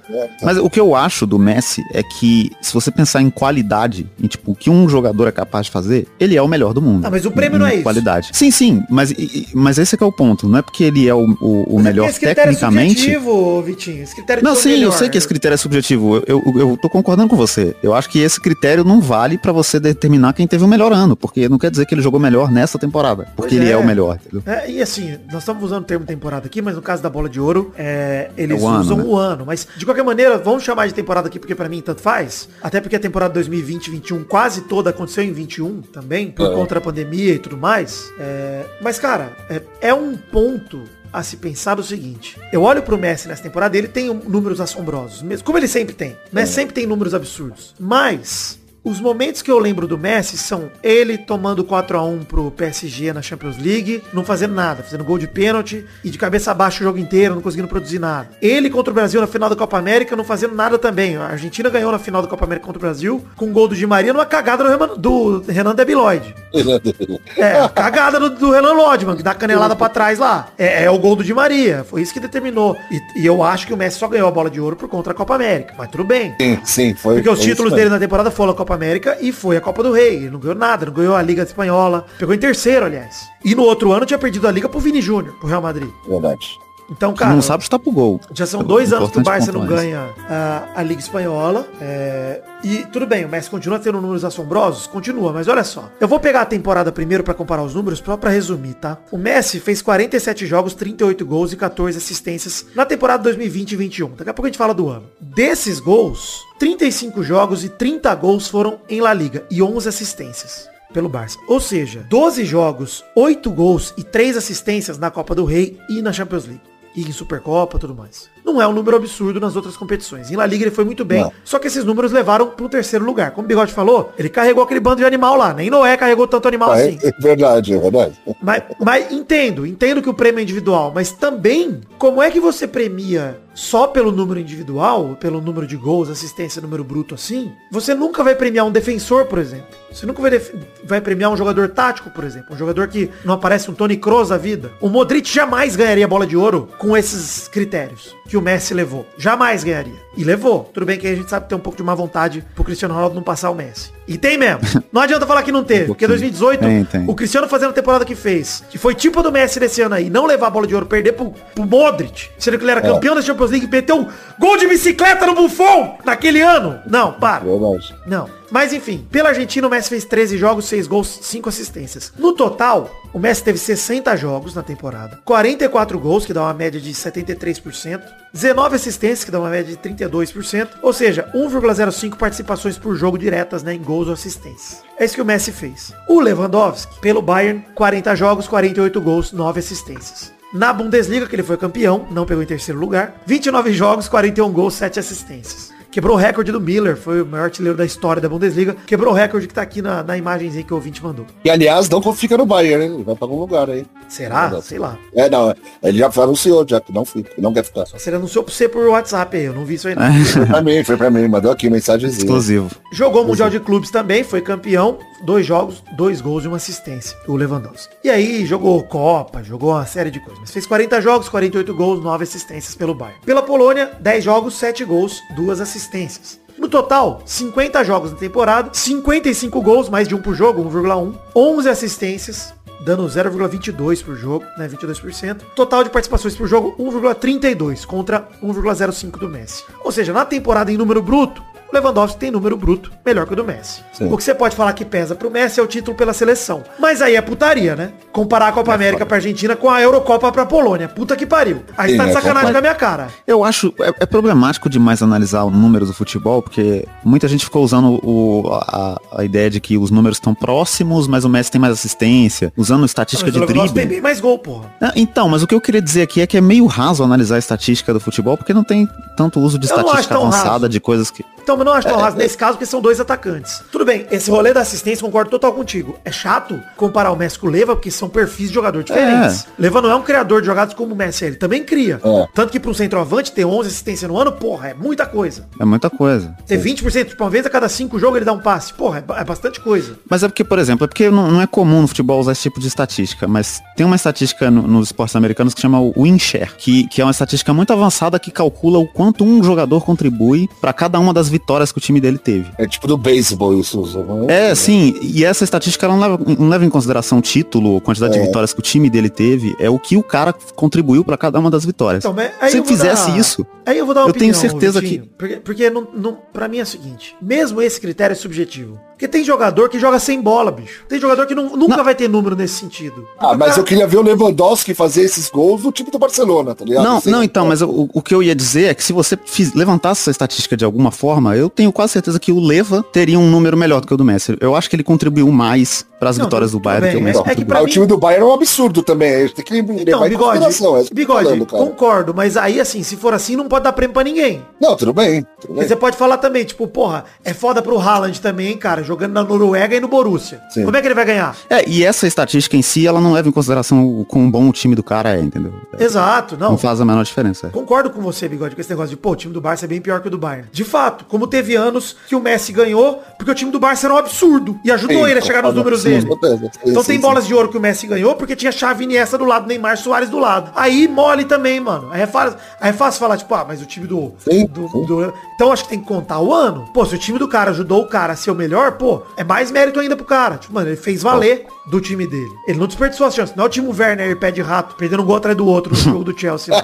Mas o que eu acho do Messi é que, se você pensar em qualidade, em tipo, o que um jogador é capaz de fazer, ele é o melhor do mundo. Ah, mas o prêmio não é isso. Qualidade. Sim, sim, mas, mas esse é que é o ponto. Não é porque ele é o, o- o é melhor porque esse critério tecnicamente. É subjetivo, Vitinho. Esse critério Não, sim, eu melhor. sei que esse critério é subjetivo. Eu, eu, eu tô concordando com você. Eu acho que esse critério não vale pra você determinar quem teve o melhor ano, porque não quer dizer que ele jogou melhor nessa temporada, porque Pois ele é. é. o melhor? É, e assim, nós estamos usando o termo temporada aqui, mas no caso da bola de ouro, é, eles É o ano, usam né? o ano. Mas, de qualquer maneira, vamos chamar de temporada aqui, porque pra mim tanto faz. Até porque a temporada 2020-21 quase toda aconteceu em 21 também, por É. conta da pandemia e tudo mais. É, mas, cara, é, é um ponto a se pensar o seguinte. Eu olho pro Messi nessa temporada, ele tem números assombrosos, mesmo como ele sempre tem. Né? Sempre tem números absurdos. Mas os momentos que eu lembro do Messi são ele tomando 4 a 1 pro PSG na Champions League, não fazendo nada, fazendo gol de pênalti e de cabeça abaixo o jogo inteiro, não conseguindo produzir nada. Ele contra o Brasil na final da Copa América, não fazendo nada também. A Argentina ganhou na final da Copa América contra o Brasil com um gol do Di Maria numa cagada do Renan, Debiloid. É, cagada do, do Renan Lodman, que dá canelada pra trás lá. É, é o gol do Di Maria. Foi isso que determinou. E, e eu acho que o Messi só ganhou a bola de ouro por contra a Copa América. Mas tudo bem. Sim, sim, foi. Porque os títulos dele na temporada foram a Copa América e foi a Copa do Rei. Ele não ganhou nada, não ganhou a Liga Espanhola. Pegou em terceiro, aliás. E no outro ano tinha perdido a Liga pro Vini Júnior, pro Real Madrid. Verdade. Então, Cara, não sabe chutar pro gol. já são dois anos que o Barça não ganha a, a Liga Espanhola. é, e tudo bem, o Messi continua tendo números assombrosos? Continua, mas olha só. Eu vou pegar a temporada primeiro pra comparar os números, só pra resumir, tá? O Messi fez 47 jogos, 38 gols e 14 assistências na temporada 2020 e 21. Daqui a pouco a gente fala do ano. Desses gols, 35 jogos e 30 gols foram em La Liga e 11 assistências pelo Barça. Ou seja, 12 jogos, 8 gols e 3 assistências na Copa do Rei e na Champions League. E em Supercopa e tudo mais. Não é um número absurdo nas outras competições. Em La Liga ele foi muito bem, Não. só que esses números levaram pro terceiro lugar. Como o Bigode falou, ele carregou aquele bando de animal lá. Nem Noé carregou tanto animal assim. é, verdade, é verdade. Mas, mas entendo, entendo que o prêmio é individual, mas também, como é que você premia só pelo número individual, pelo número de gols, assistência, número bruto assim? Você nunca vai premiar um defensor, por exemplo. Você nunca vai, vai premiar um jogador tático, por exemplo. Um jogador que não aparece um Tony Kroos da vida. O Modric jamais ganharia bola de ouro com esses critérios que o Messi levou. Jamais ganharia. E levou. Tudo bem que a gente sabe que tem um pouco de má vontade pro Cristiano Ronaldo não passar o Messi. E tem mesmo. Não adianta falar que não teve. Porque pouquinho. 2018, Tem, tem. o Cristiano fazendo a temporada que fez, que foi tipo do Messi desse ano aí, não levar a bola de ouro, perder pro, pro Modric, sendo que ele era campeão da Champions League e meteu um gol de bicicleta no Buffon naquele ano. Não, para. Verdade. Não. Mas enfim, pela Argentina o Messi fez 13 jogos, 6 gols, 5 assistências. No total, o Messi teve 60 jogos na temporada, 44 gols, que dá uma média de 73%, 19 assistências, que dá uma média de 32%, ou seja, 1,05 participações por jogo diretas né, em gols ou assistências. É isso que o Messi fez. O Lewandowski, pelo Bayern, 40 jogos, 48 gols, 9 assistências. Na Bundesliga, que ele foi campeão, não pegou em terceiro lugar, 29 jogos, 41 gols, 7 assistências. Quebrou o recorde do Miller, foi o maior artilheiro da história da Bundesliga. Quebrou o recorde que tá aqui na, na imagenzinha que o ouvinte mandou. E aliás, não fica no Bayern, hein? Ele vai pra algum lugar aí. Será? Não, Sei lá. É, não, ele já anunciou, já que não fica, não quer ficar. Você anunciou pra você por WhatsApp aí, eu não vi isso aí não. Foi pra mim, foi pra mim, mandou aqui mensagenzinha. Explosivo. Jogou o Mundial de Clubes também, foi campeão, dois jogos, dois gols e uma assistência, o Lewandowski. E aí jogou Copa, jogou uma série de coisas. Mas fez 40 jogos, 48 gols, 9 assistências pelo Bayern. Pela Polônia, 10 jogos, 7 gols, 2 assistências. No total, 50 jogos na temporada, 55 gols, mais de um por jogo, 1,1, 11 assistências, dando 0,22 por jogo, né, 22%. Total de participações por jogo, 1,32 contra 1,05 do Messi. Ou seja, na temporada em número bruto, Lewandowski tem número bruto melhor que o do Messi. Sim. O que você pode falar que pesa pro Messi é o título pela seleção. Mas aí é putaria, né? Comparar a Copa América pra Argentina com a Eurocopa pra Polônia. Puta que pariu. Aí Sim, tá de é sacanagem com a minha cara. Eu acho, é, é problemático demais analisar o número do futebol, porque muita gente ficou usando o, a, a ideia de que os números estão próximos, mas o Messi tem mais assistência, usando estatística Mas de o Lewandowski tem drible. bem mais gol, porra. Ah, Então, mas o que eu queria dizer aqui é que é meio raso analisar a estatística do futebol, porque não tem tanto uso de Eu não estatística avançada raso. de coisas que. Então, mas não acho tão raso nesse caso, porque são dois atacantes. Tudo bem, esse rolê da assistência, concordo total contigo. É chato comparar o Messi com o Leva, porque são perfis de jogador diferentes. Leva não é um criador de jogadas como o Messi, ele também cria. É. Tanto que para um centroavante ter 11 assistências no ano, porra, é muita coisa. É muita coisa. Ter 20%, tipo, uma vez a cada cinco jogos ele dá um passe. Porra, é é bastante coisa. Mas é porque, por exemplo, é porque não, não é comum no futebol usar esse tipo de estatística, mas tem uma estatística no- nos esportes americanos que chama o win share, que, que é uma estatística muito avançada que calcula o quanto um jogador contribui para cada uma das vitórias que o time dele teve. É tipo do beisebol isso. né? É, sim, e essa estatística ela não leva, não leva em consideração título, quantidade de É. vitórias que o time dele teve, é o que o cara contribuiu para cada uma das vitórias. Então, Se ele fizesse dar- isso, Aí eu vou dar uma eu tenho opinião, certeza Vitinho, que- Porque, porque não, não, pra mim é o seguinte, mesmo esse critério é subjetivo. Porque tem jogador que joga sem bola, bicho. Tem jogador que não- nunca Não. vai ter número nesse sentido. Ah, O mas cara- eu queria ver o Lewandowski fazer esses gols no time do Barcelona, tá ligado? Não, Assim, não, então, mas o, o que eu ia dizer é que se você fiz- levantasse essa estatística de alguma forma, eu tenho quase certeza que o Leva teria um número melhor do que o do Messi. Eu acho que ele contribuiu mais para as vitórias do Bayern do que o bem, Messi. é que pra Ah, o mim- time do Bayern é um absurdo também. Tem que Então, bigode, consideração. é isso que eu tô bigode, falando, cara. concordo, mas aí assim, se for assim, não pode dar prêmio pra ninguém. Não, tudo bem. Tudo bem. você pode falar também, tipo, porra, é foda pro Haaland também, hein, cara, jogando na Noruega e no Borussia. Sim. Como é que ele vai ganhar? É, e essa estatística em si, ela não leva em consideração o quão bom o time do cara é, entendeu? Exato, não. Não faz a menor diferença. Concordo com você, Bigode, com esse negócio de, pô, o time do Barça é bem pior que o do Bayern. De fato, como teve anos que o Messi ganhou, porque o time do Barça era um absurdo e ajudou Sim, ele a chegar nos números dele. certeza. Então sim, tem sim. bolas de ouro que o Messi ganhou porque tinha Xavi e Iniesta do lado, Neymar Soares do lado. Aí mole também, mano. Aí é fácil, aí é fácil falar, tipo, ah, mas o time do, Sim, do- do- Então acho que tem que contar o ano. Pô, se o time do cara ajudou o cara a ser o melhor, pô, é mais mérito ainda pro cara. Tipo, mano, ele fez valer do time dele. Ele não desperdiçou as chances. Não é o time Werner e pé de rato, perdendo um gol atrás do outro no jogo do Chelsea.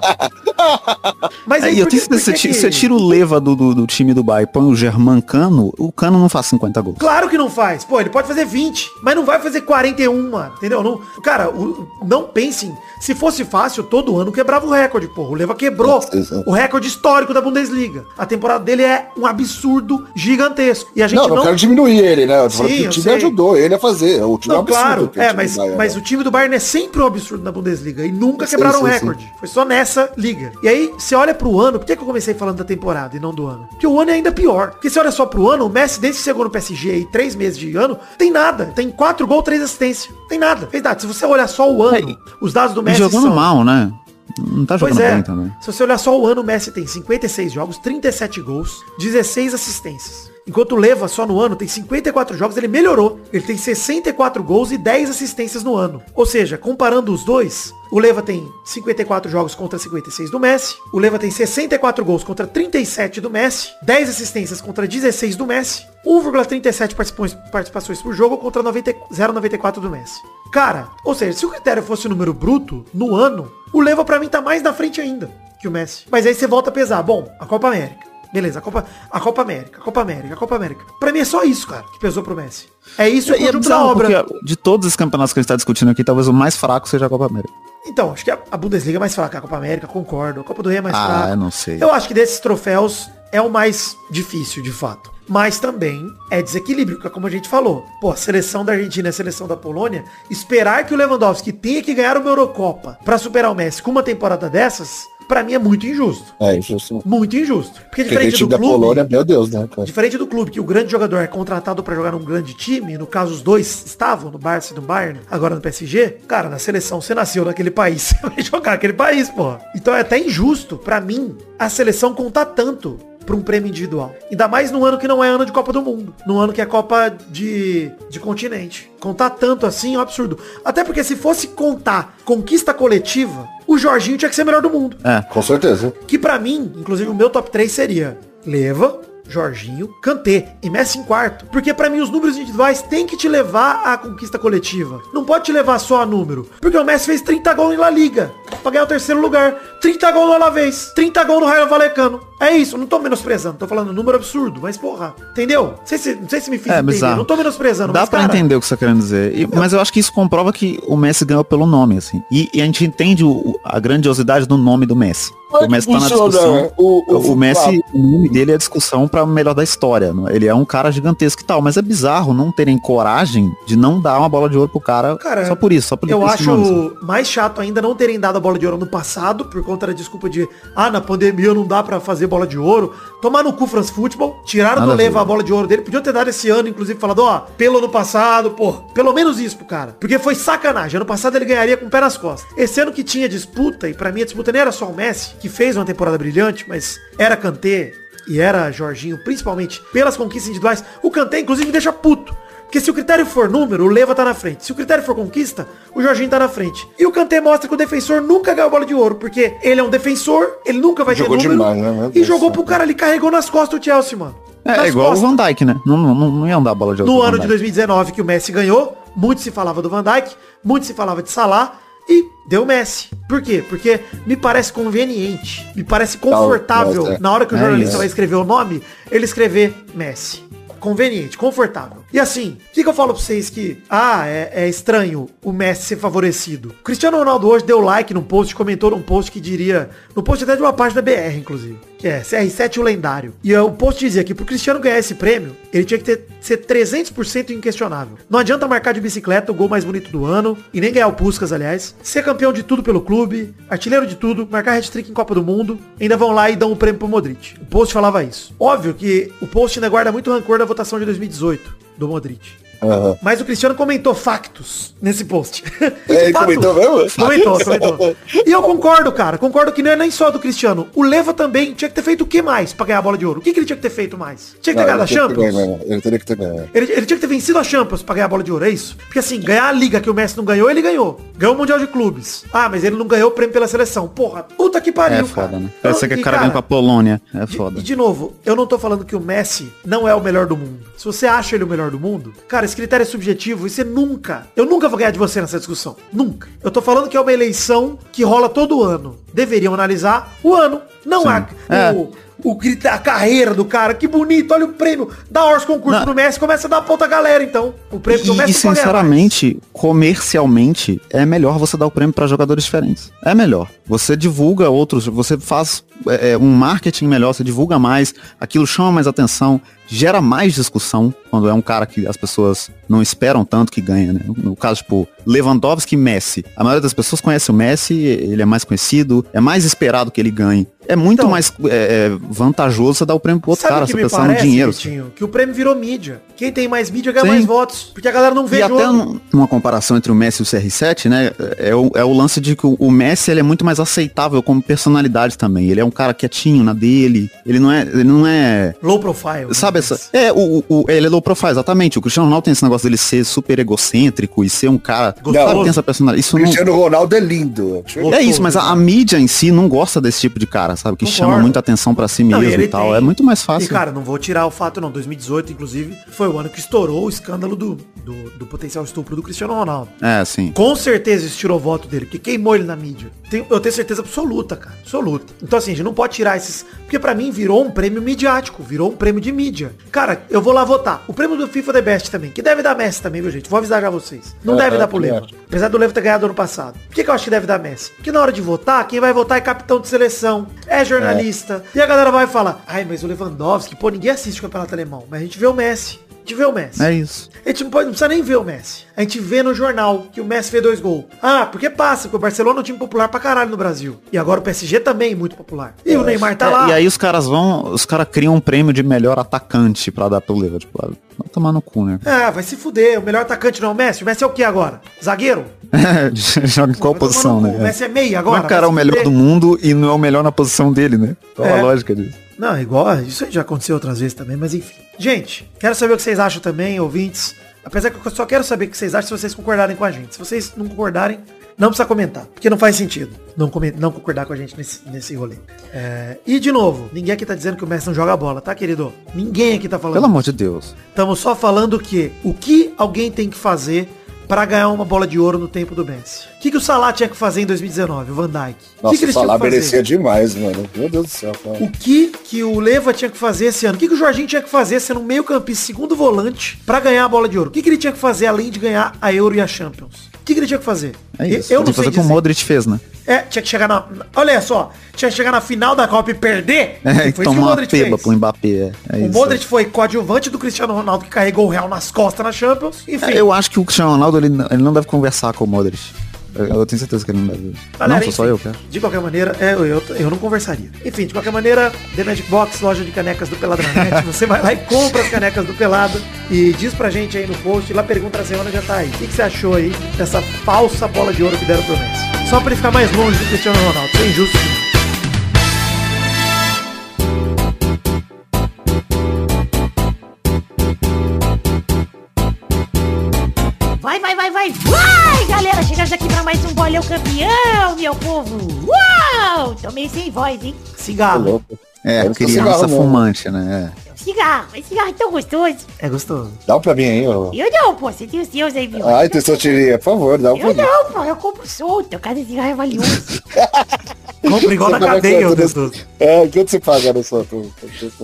Mas Aí, aí, eu tenho certeza, que você tira o Leva do, do, do time do Bayern e põe o Germán Cano, o Cano não faz 50 gols. Claro que não faz. Pô, ele pode fazer 20, mas não vai fazer 41, mano. Entendeu? Não, cara, o- não pensem. Se fosse fácil, todo ano quebrava o recorde, porra. O Leva quebrou o recorde histórico da Bundesliga. A temporada dele é um absurdo gigantesco. E a gente Não, não... não, quero diminuir ele, né? Sim, o time ajudou ele a fazer. O time é um Não, claro, é, mas, Bayern mas é. o time do Bayern é sempre um absurdo na Bundesliga e nunca quebraram o recorde. Foi só nessa liga. E aí, você olha pro ano, por que, que eu comecei falando da temporada e não do ano? Porque o ano é ainda pior. Porque você olha só pro ano, o Messi, desde que chegou no PSG aí, três meses de ano, tem nada. Tem quatro gols, três assistências. Tem nada. Verdade, se você olhar só o ano, É, os dados do Messi jogando são... mal, né? Não tá Pois jogando é, bem também. se você olhar só o ano, o Messi tem 56 jogos, 37 gols, 16 assistências. Enquanto o Leva só no ano tem 54 jogos, ele melhorou. Ele tem 64 gols e 10 assistências no ano. Ou seja, comparando os dois, o Leva tem 54 jogos contra 56 do Messi. O Leva tem 64 gols contra 37 do Messi. 10 assistências contra 16 do Messi. 1,37 participações, por jogo contra 90 0,94 do Messi. Cara, ou seja, se o critério fosse o número bruto, no ano, o Leva pra mim tá mais na frente ainda que o Messi. Mas aí você volta a pesar. Bom, a Copa América. Beleza, a Copa, a Copa América, a Copa América, a Copa América. Pra mim é só isso, cara, que pesou pro Messi. É isso o E é conjunto da bizarro, obra. porque de todos os campeonatos que a gente tá discutindo aqui, talvez o mais fraco seja a Copa América. Então, acho que a, Bundesliga é mais fraca, a Copa América, concordo. A Copa do Rei é mais Ah, fraca. eu não sei. Eu acho que desses troféus é o mais difícil, de fato. Mas também é desequilíbrio, que é como a gente falou. Pô, a seleção da Argentina e a seleção da Polônia, esperar que o Lewandowski tenha que ganhar uma Eurocopa pra superar o Messi com uma temporada dessas, pra mim é muito injusto. É, injusto. Muito injusto. Porque diferente do da clube, Polônia, meu Deus, né, cara? Diferente do clube, que o grande jogador é contratado pra jogar num grande time, no caso os dois estavam no Barça e no Bayern, agora no PSG, cara, na seleção você nasceu naquele país, você vai jogar naquele país, porra. Então é até injusto, pra mim, a seleção contar tanto pra um prêmio individual. Ainda mais num ano que não é ano de Copa do Mundo. Num ano que é Copa de, de continente. Contar tanto assim é um absurdo. Até porque se fosse contar conquista coletiva, o Jorginho tinha que ser melhor do mundo. É. Com certeza. Que pra mim, inclusive o meu top 3 seria Leva, Jorginho, Kanté e Messi em quarto. Porque pra mim os números individuais têm que te levar à conquista coletiva. Não pode te levar só a número. Porque o Messi fez 30 gols em La Liga pra ganhar o terceiro lugar. 30 gols no Alavés, 30 gols no Raio Valecano. É isso, não tô menosprezando, tô falando um número absurdo, mas porra, entendeu? Não sei se, não sei se me fiz É, entender, bizarro. não tô menosprezando, Dá mas pra cara, entender o que você tá querendo dizer. E- mas eu acho que isso comprova que o Messi ganhou pelo nome, assim. E, e a gente entende o- a grandiosidade do nome do Messi. O Messi tá na discussão. o- O, o- Messi, o nome dele é a discussão pra melhor da história. é? Ele é um cara gigantesco e tal, mas é bizarro não terem coragem de não dar uma bola de ouro pro cara, Cara, só por isso, só por Eu acho nome, assim. mais chato ainda não terem dado a bola de ouro no passado, por conta da desculpa de, ah, na pandemia não dá pra fazer bola de ouro. Tomar no cu France Football, tiraram Nada do Leva a bola de ouro dele, podiam ter dado esse ano, inclusive, falado, ó, pelo ano passado, pô, pelo menos isso pro cara. Porque foi sacanagem. Ano passado ele ganharia com o pé nas costas. Esse ano que tinha disputa, e pra mim a disputa nem era só o Messi, que fez uma temporada brilhante, mas era Kanté e era Jorginho, principalmente pelas conquistas individuais. O Kanté, inclusive, me deixa puto. Porque se o critério for número, o Leva tá na frente. Se o critério for conquista, o Jorginho tá na frente. E o Kanté mostra que o defensor nunca ganhou bola de ouro, porque ele é um defensor, ele nunca vai Jogou ter número. demais, né, E jogou pro cara, ele carregou nas costas o Chelsea, mano. É, Nas é igual costas. o Van Dijk, né? Não, não, não ia dar a bola de ouro No ano de Dijk. 2019 que o Messi ganhou, muito se falava do Van Dijk, muito se falava de Salah e deu Messi. Por quê? Porque me parece conveniente, me parece confortável mas é. na hora que o É jornalista isso. vai escrever o nome, ele escrever Messi. Conveniente, confortável. E assim, o que, que eu falo pra vocês que, ah, é, é estranho o Messi ser favorecido. Cristiano Ronaldo hoje deu like num post, comentou num post que diria, no post até de uma página BR, inclusive, que é CR7 o lendário. E o post dizia que pro Cristiano ganhar esse prêmio, ele tinha que ter, ser 300% inquestionável. Não adianta marcar de bicicleta o gol mais bonito do ano, e nem ganhar o Puskas, aliás, ser campeão de tudo pelo clube, artilheiro de tudo, marcar hat-trick em Copa do Mundo, ainda vão lá e dão o prêmio pro Modric. O post falava isso. Óbvio que o post ainda guarda muito rancor da votação de 2018 do Modric. Aham. Mas o Cristiano comentou factos nesse post. É, ele comentou mesmo? Comentou, comentou. E eu concordo, cara. Concordo que não é nem só do Cristiano. O Leva também tinha que ter feito o que mais pra ganhar a bola de ouro? O que, que ele tinha que ter feito mais? Tinha que ter Não, ganhado a Champions? ganho, Ele teria que ter ganho. Ele, ele tinha que ter vencido a Champions pra ganhar a bola de ouro, é isso? Porque assim, ganhar a liga que o Messi não ganhou, ele ganhou. Ganhou o Mundial de Clubes. Ah, mas ele não ganhou o prêmio pela seleção. Porra, puta que pariu, É cara. foda, né? Parece que o cara vem pra Polônia. É de- foda. E de novo, eu não tô falando que o Messi não é o melhor do mundo. Se você acha ele o melhor do mundo, cara, esse critério é subjetivo e você nunca, eu nunca vou ganhar de você nessa discussão. Nunca. Eu tô falando que é uma eleição que rola todo ano. Deveriam analisar o ano, não a, É. o, o a carreira do cara. Que bonito, olha o prêmio. Dá horas concurso Não. no Messi, começa a dar pra outra galera, então. O prêmio do E, Messi e, sinceramente, comercialmente, é melhor você dar o prêmio pra jogadores diferentes. É melhor. Você divulga outros, você faz é, é, um marketing melhor, você divulga mais, aquilo chama mais atenção, gera mais discussão quando é um cara que as pessoas não esperam tanto que ganha, né? No, caso, tipo, Lewandowski e Messi. A maioria das pessoas conhece o Messi, ele é mais conhecido, é mais esperado que ele ganhe. É muito Então- mais é, é, vantajoso você dar o prêmio pro outro cara, você pensar no dinheiro. Vitinho? Que o prêmio virou mídia. Quem tem mais mídia ganha Sim. mais votos. Porque a galera não vê E até jogo. num- numa comparação entre o Messi e o CR7, né? É o, é o lance de que o, o Messi ele é muito mais aceitável como personalidade também. Ele é um cara quietinho na dele. Ele não é. Ele não é. Low profile. né? Sabe essa. É, o, o, o- ele é low profile, exatamente. O Cristiano Ronaldo tem esse negócio dele ser super egocêntrico e ser um cara. Gostoso. Sabe, tem essa personalidade. Isso O não. Cristiano Ronaldo é lindo. É isso, mas a, a mídia em si não gosta desse tipo de cara, sabe? Que Concordo. chama muita atenção pra si Não, mesmo ele e tal. tem- É muito mais fácil. E, cara, não vou tirar o fato, não. 2018, inclusive, foi o ano que estourou o escândalo do, do, do potencial estupro do Cristiano Ronaldo. É, sim. Com certeza isso tirou voto dele, porque queimou ele na mídia. Tenho- eu tenho certeza absoluta, cara. Absoluta. Então, assim, a gente não pode tirar esses. Porque pra mim virou um prêmio midiático, virou um prêmio de mídia. Cara, eu vou lá votar. O prêmio do FIFA The Best também, que deve dar Messi também, viu, gente? Vou avisar já vocês. Não É, deve é, dar pro também Levo. Apesar do Levo ter ganhado ano passado. Por que, que eu acho que deve dar Messi? Porque na hora de votar, quem vai votar é capitão de seleção, é jornalista. E a galera vai falar, ai, mas o Lewandowski, pô, ninguém assiste o campeonato alemão. Mas a gente vê o Messi. A gente vê o Messi. É isso. A gente não, pode, não precisa nem ver o Messi. A gente vê no jornal que o Messi fez dois gols. Ah, porque passa, porque o Barcelona é um time popular pra caralho no Brasil. E agora o PSG também é muito popular. E o Neymar tá É, lá. E aí os caras vão, os caras criam um prêmio de melhor atacante pra dar pro Leva. Tipo, ah, vai tomar no cu, né? Ah, vai se fuder. O melhor atacante não é o Messi. O Messi é o que agora? Zagueiro? Joga em qual posição, cu. O né? Messi é meia Agora, agora. o cara é o melhor do mundo e não é o melhor na posição dele, né? Qual É. a lógica disso? Não, igual, isso aí já aconteceu outras vezes também, mas enfim. Gente, quero saber o que vocês acham também, ouvintes. Apesar que eu só quero saber o que vocês acham se vocês concordarem com a gente. Se vocês não concordarem, não precisa comentar, porque não faz sentido não, não concordar com a gente nesse, nesse rolê. É, e de novo, ninguém aqui tá dizendo que o Messi não joga bola, tá, querido? Ninguém aqui tá falando. Pelo amor de Deus. Estamos só falando que o que alguém tem que fazer pra ganhar uma bola de ouro no tempo do Messi? O que, que o Salah tinha que fazer em 2019, o Van Dijk? O que, Nossa, que o Salah merecia demais, mano. Meu Deus do céu, cara. O que que o Leva tinha que fazer esse ano? O que, que o Jorginho tinha que fazer sendo um meio campista, segundo volante, pra ganhar a bola de ouro? O que, que ele tinha que fazer além de ganhar a Euro e a Champions? O que, que ele tinha que fazer? É isso. Eu não sei fazer o que o. Modric fez, né? É, tinha que chegar na... Olha só, tinha que chegar na final da Copa e perder. É, Foi e isso que o Modric fez. pro Mbappé. É, é O isso. Modric foi coadjuvante do Cristiano Ronaldo que carregou o Real nas costas na Champions. Enfim. É, eu acho que o Cristiano Ronaldo, ele, ele não deve conversar com o Modric. Eu, tenho certeza que ele não deve. Galera, não, sou só enfim, eu, cara. De qualquer maneira, é, eu, eu, eu não conversaria. Enfim, de qualquer maneira, The Magic Box, loja de canecas do Peladranet. você vai lá e compra as canecas do Pelado e diz pra gente aí no post, lá pergunta a semana já tá aí. O que, que você achou aí dessa falsa bola de ouro que deram pro Messi? Só pra ele ficar mais longe do Cristiano Ronaldo. Isso é injusto. Vai, vai, vai, vai, vai, mais um bolão campeão, meu povo. Uau, tô meio sem voz, hein? Cigarro. louco. É, Eu não criança cigarro, não. fumante, né? Cigarro, esse cigarro é tão gostoso. É gostoso. Dá um pra mim aí, ó. Eu não, pô, você tem os seus aí, viu? Ai, Tessotiria, por favor, dá um pra Eu mim. não, pô, eu compro solto, cada cigarro é valioso. Compra igual na Você paga cadeia, ô gostoso. nesse- É, quanto você paga no sua tu-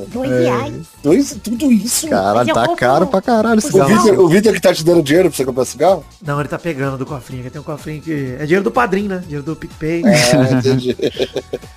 Dois reais. Dois, tudo isso? Caralho, tá caro pra caralho esse O O cigarro. Vitor- o Vitor que tá te dando dinheiro pra você comprar cigarro? Não, ele tá pegando do cofrinho. que Tem um cofrinho que... É dinheiro do padrinho, né? Dinheiro do PicPay. Ah, entendi.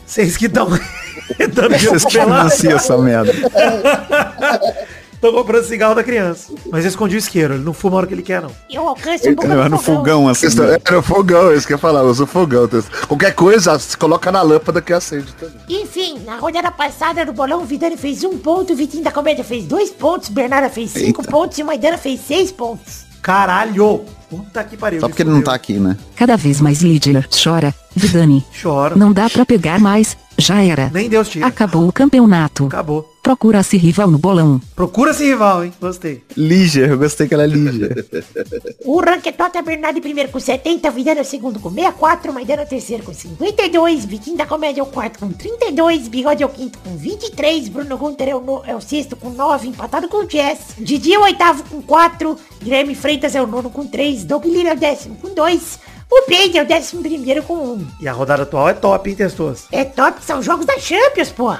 Vocês que estão dando dinheiro Vocês que financiam essa merda. Tô comprando cigarro da criança. Mas eu escondi o isqueiro, ele não fuma a hora que ele quer, não. Eu alcanço um pouco Ele vai no fogão assim. Era o fogão, isso que eu ia falar, usa o fogão. Qualquer coisa, você coloca na lâmpada que acende também. Enfim, na rodada passada no bolão, o Vidani fez um ponto, o Vitinho da Comédia fez dois pontos, Bernarda fez cinco Eita. pontos e o Maidana fez seis pontos. Caralho! Puta que pariu. Só porque ele não tá aqui, né? Cada vez mais Lídia chora. Vidani, Chora. não dá pra pegar mais, já era. Nem Deus tira. Acabou o campeonato. Acabou. Procura-se rival no bolão. Procura esse rival, hein? Gostei. Lígia, eu gostei que ela é Lígia. O Ranquetota é Bernardo em primeiro com 70, Vidani é o segundo com 64, Maidana é o terceiro com 52, Vitinho da Comédia é o quarto com 32, Bigode é o quinto com 23, Bruno Gunter é o, no- é o sexto com 9, empatado com o Jess, Didi é o oitavo com 4, Guilherme Freitas é o nono com 3, Doug Lira é o décimo com 2, o Peide é o décimo primeiro com 1. E a rodada atual é top, hein, Testoso? É top, são jogos da Champions, pô.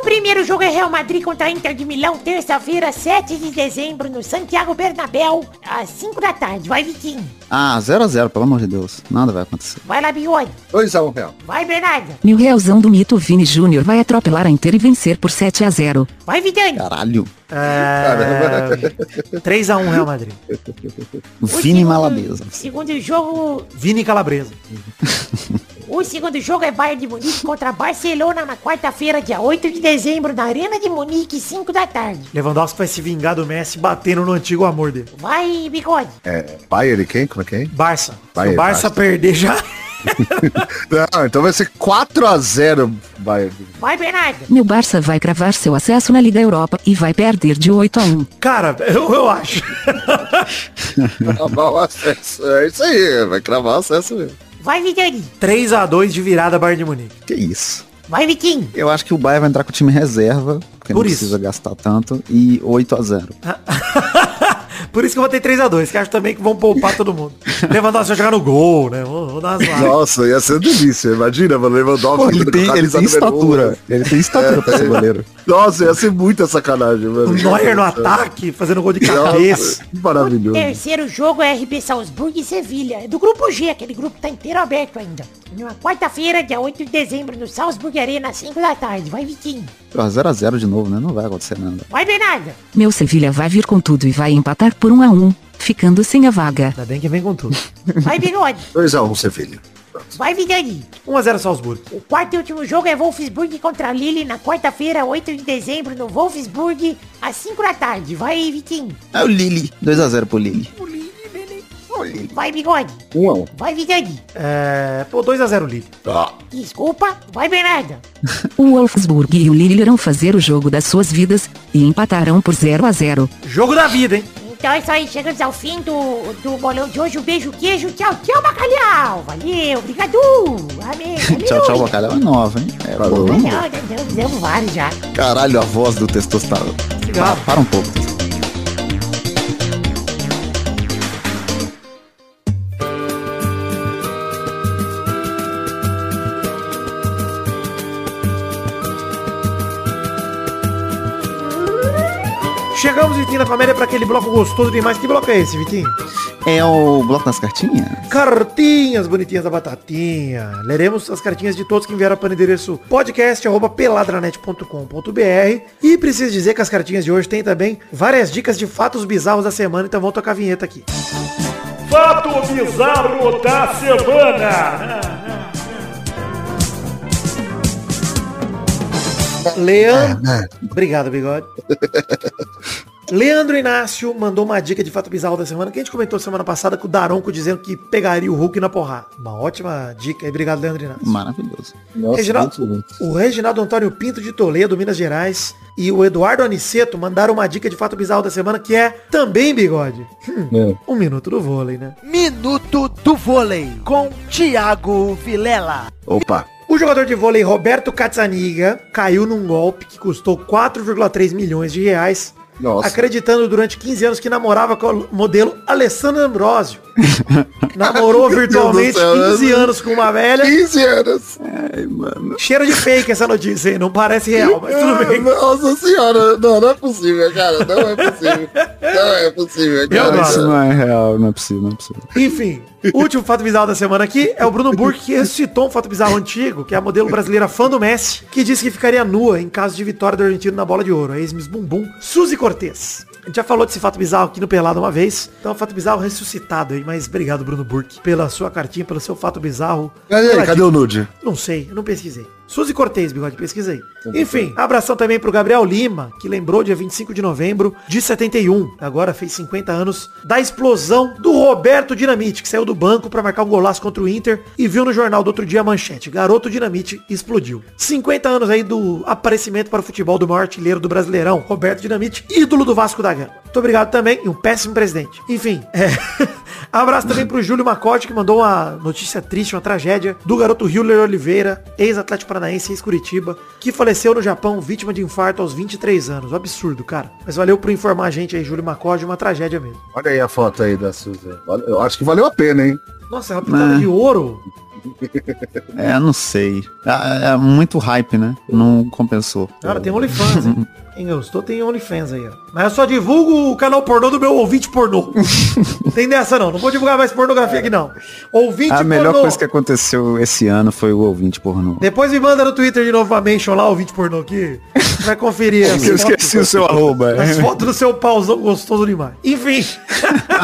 O primeiro jogo é Real Madrid contra Inter de Milão, terça-feira, 7 de dezembro, no Santiago Bernabéu, às 5 da tarde. Vai, Vitinho. Ah, 0x0, pelo amor de Deus. Nada vai acontecer. Vai lá, Bigode. 2x1 real. Vai, Bernardo. Mil realzão do mito Vini Júnior vai atropelar a Inter e vencer por 7 a 0. Vai, Vidani. Caralho. É... 3x1 Real Madrid. Vini Maladeza. Segundo jogo, Vini Calabresa. o segundo jogo é Bayern de Munique contra Barcelona na quarta-feira, dia 8 de dezembro, na Arena de Munique, 5 da tarde. Lewandowski vai se vingar do Messi batendo no antigo amor dele. Vai, Bigode. É, Bayern e quem? Como é que é? Barça. Se Bayern, o Barça Barça. perder já... Não, então vai ser 4x0 Bayern. Vai, Bernardo. Meu Barça vai cravar seu acesso na Liga Europa e vai perder de 8 a 1. Cara, eu, eu acho. Cravar o acesso. É isso aí, vai cravar o acesso mesmo. Vai, Vidani. 3x2 de virada Bayern de Munique. Que isso. Vai, Vitinho. Eu acho que o Bayern vai entrar com o time reserva, porque Por não isso. precisa gastar tanto, e 8 a 0 Por isso que eu vou ter 3x2, que acho também que vão poupar todo mundo. Lewandowski vai jogar no gol, né? Vou, vou dar umas. Nossa, ia ser delícia. Imagina, mano, Lewandowski. Pô, ele tem, ele tem um. estatura. Ele tem estatura pra ser goleiro. Nossa, ia ser muita sacanagem, mano. O Neuer no ataque, fazendo gol de cabeça. Nossa, que maravilhoso. Terceiro jogo é RB Salzburgo e Sevilha. É do grupo G, aquele grupo tá inteiro aberto ainda. Na quarta-feira, dia 8 de dezembro, no Salzburg Arena, às 5 da tarde. Vai, Vitinho. 0x0 de novo, né? Não vai acontecer nada. Vai, Bernardo. Meu Sevilha vai vir com tudo e vai empatar por 1 a 1, ficando sem a vaga. Ainda bem que vem com tudo. Vai, Bigode. 2x1, Sevilha. Vai, Vidani. 1x0 Salzburgo. O quarto e último jogo é Wolfsburg contra Lille na quarta-feira, 8 de dezembro, no Wolfsburg, às 5 da tarde. Vai, Vitinho. É o Lille. 2x0 pro Lille. Vai, Bigode. 1x1. Vai, Vidani. É... Pô, 2x0 Lille. Tá. Desculpa. Vai, Bernardo. O Wolfsburg e o Lille irão fazer o jogo das suas vidas e empatarão por 0 a 0. Jogo da vida, hein? Então é isso aí, chegamos ao fim do, do bolão de hoje. Um beijo, queijo, tchau, tchau, bacalhau. Valeu, obrigado. Amém. Tchau, tchau, bacalhau é nova, hein? É, Falou. Não, não, não, fizemos vários já. Caralho, a voz do testosterona. Para, para um pouco. Vitinho da Comédia, para aquele bloco gostoso demais. Que bloco é esse, Vitinho? É o bloco das cartinhas? Cartinhas bonitinhas da batatinha. Leremos as cartinhas de todos que enviaram para o endereço podcast.peladranet.com.br E preciso dizer que as cartinhas de hoje têm também várias dicas de fatos bizarros da semana, então vamos tocar a vinheta aqui. Fato bizarro da semana. Leandro. Obrigado, bigode. Leandro Inácio mandou uma dica de fato bizarro da semana que a gente comentou semana passada com o Daronco dizendo que pegaria o Hulk na porrada. Uma ótima dica. Obrigado, Leandro Inácio. Maravilhoso. Nossa, Reginaldo, o Reginaldo Antônio Pinto de Toledo, Minas Gerais, e o Eduardo Aniceto mandaram uma dica de fato bizarro da semana que é também bigode. Hum, É. um minuto do vôlei, né? Minuto do Vôlei com Thiago Vilela. Opa. O jogador de vôlei Roberto Cazzaniga caiu num golpe que custou 4,3 milhões de reais, Nossa. acreditando durante 15 anos que namorava com o modelo Alessandro Ambrosio. Namorou virtualmente céu, 15 eu- anos com uma velha. 15 anos. Ai, mano. Cheiro de fake essa notícia aí, não parece real, mas tudo bem. Nossa senhora, não, não é possível, cara. Não é possível. Não é possível, Eu cara. gosto. Isso não é real, não é possível, não é possível. Enfim, o último fato bizarro da semana aqui é o Bruno Burke que ressuscitou um fato bizarro antigo, que é a modelo brasileira fã do Messi, que disse que ficaria nua em caso de vitória do argentino na bola de ouro. A ex-miss Bumbum, Suzy Cortez. A gente já falou desse fato bizarro aqui no Pelado uma vez, então é um fato bizarro ressuscitado aí, mas obrigado Bruno Burke pela sua cartinha, pelo seu fato bizarro. Cadê, cadê o nude? não sei, eu não pesquisei. Suzy Cortez, bigode, pesquisei. Enfim, abração também pro Gabriel Lima, que lembrou dia 25 de novembro de 71. Agora fez 50 anos da explosão do Roberto Dinamite, que saiu do banco pra marcar um golaço contra o Inter e viu no jornal do outro dia a manchete. Garoto Dinamite explodiu. 50 anos aí do aparecimento para o futebol do maior artilheiro do Brasileirão, Roberto Dinamite, ídolo do Vasco da Gama. Muito obrigado também e um péssimo presidente. Enfim, é... Abraço também pro Júlio Macote, que mandou uma notícia triste, uma tragédia, do garoto Hiller Oliveira, ex-atlético paranaense, ex-Curitiba, que faleceu no Japão, vítima de infarto aos 23 anos. Um absurdo, cara. Mas valeu por informar a gente aí, Júlio Macote, uma tragédia mesmo. Olha aí a foto aí da Suzy. Eu acho que valeu a pena, hein? Nossa, ela pintada É. de ouro. É, não sei. É, é muito hype, né? Não compensou. Cara, tem OnlyFans, hein? Quem gostou tem OnlyFans aí, ó. Mas eu só divulgo o canal pornô do meu ouvinte pornô. tem dessa não, não vou divulgar mais pornografia aqui não. Ouvinte A melhor pornô. coisa que aconteceu esse ano foi o ouvinte pornô. Depois me manda no Twitter de novo uma mention lá, ouvinte pornô aqui. Vai conferir Eu fotos. esqueci o seu arroba. As fotos do seu pauzão gostoso demais. Enfim.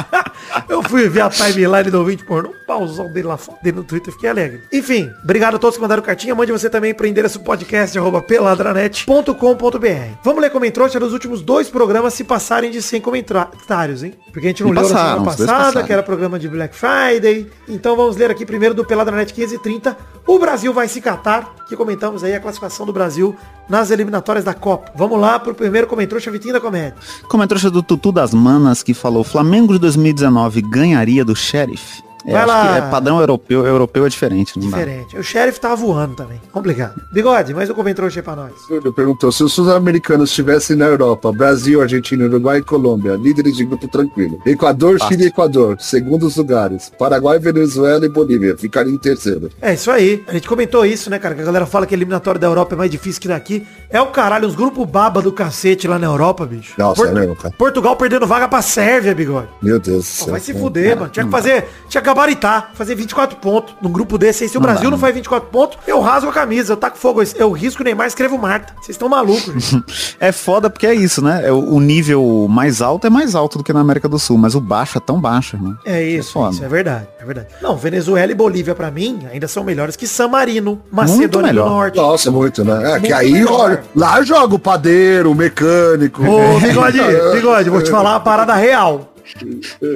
eu fui ver a timeline do ouvinte pornô. Um pauzão dele lá fora, dele no Twitter. Fiquei alegre. Enfim, obrigado a todos que mandaram cartinha. Mande você também para o endereço podcast arroba peladranet.com.br. Vamos ler comentários dos últimos dois programas se passarem de 100 comentários, hein? Porque a gente não E leu na passaram, semana os dois passada, que era programa de Black Friday. Então vamos ler aqui primeiro do Peladranet 530. O Brasil vai se catar, que comentamos aí a classificação do Brasil nas eliminatórias da Copa. Vamos lá pro primeiro comentário, Chavitinho da Comédia. Comentário do Tutu das Manas que falou Flamengo de 2019 ganharia do Sheriff. É, Vai acho lá. é padrão europeu, europeu é diferente, não dá. Diferente. O Sheriff tava voando também. Complicado. Bigode, mais um comentário aí pra nós. Ele perguntou se os sul-americanos estivessem na Europa, Brasil, Argentina, Uruguai e Colômbia, líderes de grupo tranquilo. Equador, Chile e Equador, segundos lugares. Paraguai, Venezuela e Bolívia ficariam em terceiro. É isso aí. A gente comentou isso, né, cara? Que a galera fala que a eliminatória da Europa é mais difícil que daqui. É o caralho, uns grupos baba do cacete lá na Europa, bicho. Nossa, é mesmo, cara. Portugal perdendo vaga pra Sérvia, bigode. Meu Deus do Pô, céu. vai se fuder, mano. Tinha que fazer, tinha que gabaritar, fazer 24 pontos num grupo desse aí. Se o Não Brasil dá, não faz 24 pontos, eu rasgo a camisa, eu taco fogo, eu risco o Neymar, escrevo Marta. Vocês estão malucos. É foda porque é isso, né? É, o nível mais alto é mais alto do que na América do Sul, mas o baixo é tão baixo, né? É isso, foda. isso é verdade, é verdade. Não, Venezuela e Bolívia, pra mim, ainda são melhores que San Marino, Macedônia do. Norte. Nossa, muito, né? É que Muito aí, melhor. olha, lá joga o padeiro, o mecânico. Ô, bigode, bigode, vou te falar uma parada real.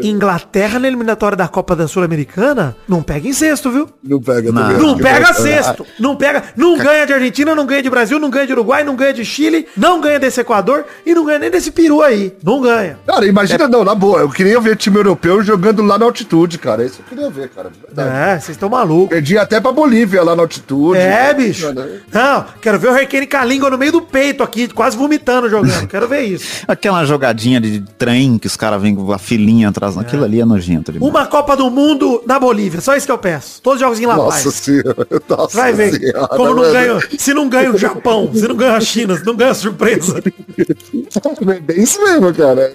Inglaterra na eliminatória da Copa da Sul-Americana, não pega em sexto, viu? Não pega Não. Não pega vai- sexto. Não pega. Não ganha de Argentina, não ganha de Brasil, não ganha de Uruguai, não ganha de Chile, não ganha desse Equador e não ganha nem desse peru aí. Não ganha. Cara, imagina, não, na boa, eu queria ver time europeu jogando lá na altitude, cara. Isso eu queria ver, cara. Verdade. É, vocês estão malucos. Perdi até pra Bolívia lá na altitude. É, bicho. Não, quero ver o Hurricane com a língua no meio do peito aqui, quase vomitando jogando. Quero ver isso. Aquela jogadinha de trem que os caras vêm com a filinha atrás. Aquilo ali é nojento demais. Uma Copa do Mundo na Bolívia, só isso que eu peço. Todos os jogos em La Nossa Paz. senhora. Nossa Vai ver. senhora, Como não ganha, se não ganha o Japão, se não ganha a China, se não ganha a surpresa. É bem isso mesmo, cara.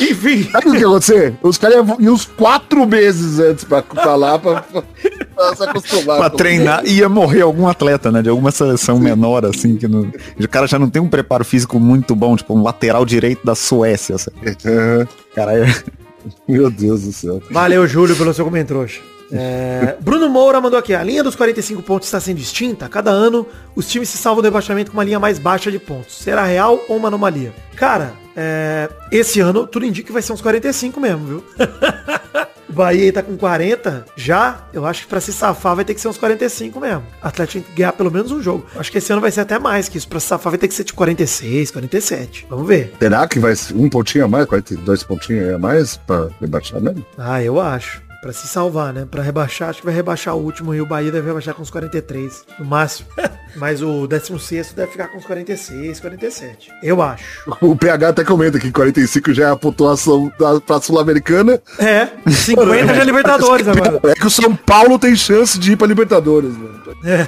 Enfim. Sabe o que ia acontecer? Os caras iam uns quatro meses antes pra falar pra, pra, pra se acostumar. Pra treinar, ia morrer algum atleta, né? De alguma seleção menor, assim, que no... o cara já não tem um preparo físico muito bom, tipo um lateral direito da Suécia, sabe? Aham. Cara, é... Meu Deus do céu. Valeu, Júlio, pelo seu comentário. É, Bruno Moura mandou aqui, a linha dos 45 pontos está sendo extinta. Cada ano, os times se salvam do rebaixamento com uma linha mais baixa de pontos. Será real ou uma anomalia? Cara, é, esse ano tudo indica que vai ser uns 45 mesmo, viu? o Bahia aí tá com 40 já. Eu acho que pra se safar vai ter que ser uns 45 mesmo. O Atlético tem que ganhar pelo menos um jogo. Acho que esse ano vai ser até mais que isso. Pra se safar vai ter que ser de 46, 47. Vamos ver. Será que vai ser um pontinho a mais? 42 pontinhos a mais pra rebaixar mesmo? Ah, eu acho. Pra se salvar, né? Pra rebaixar, acho que vai rebaixar o último e o Bahia deve rebaixar com uns 43, no máximo. Mas o 16 deve ficar com uns 46, 47. Eu acho. O PH até comenta que 45 já é a pontuação da, pra Sul-Americana. É, 50 já é Libertadores agora. É que o São Paulo tem chance de ir pra Libertadores, mano. É.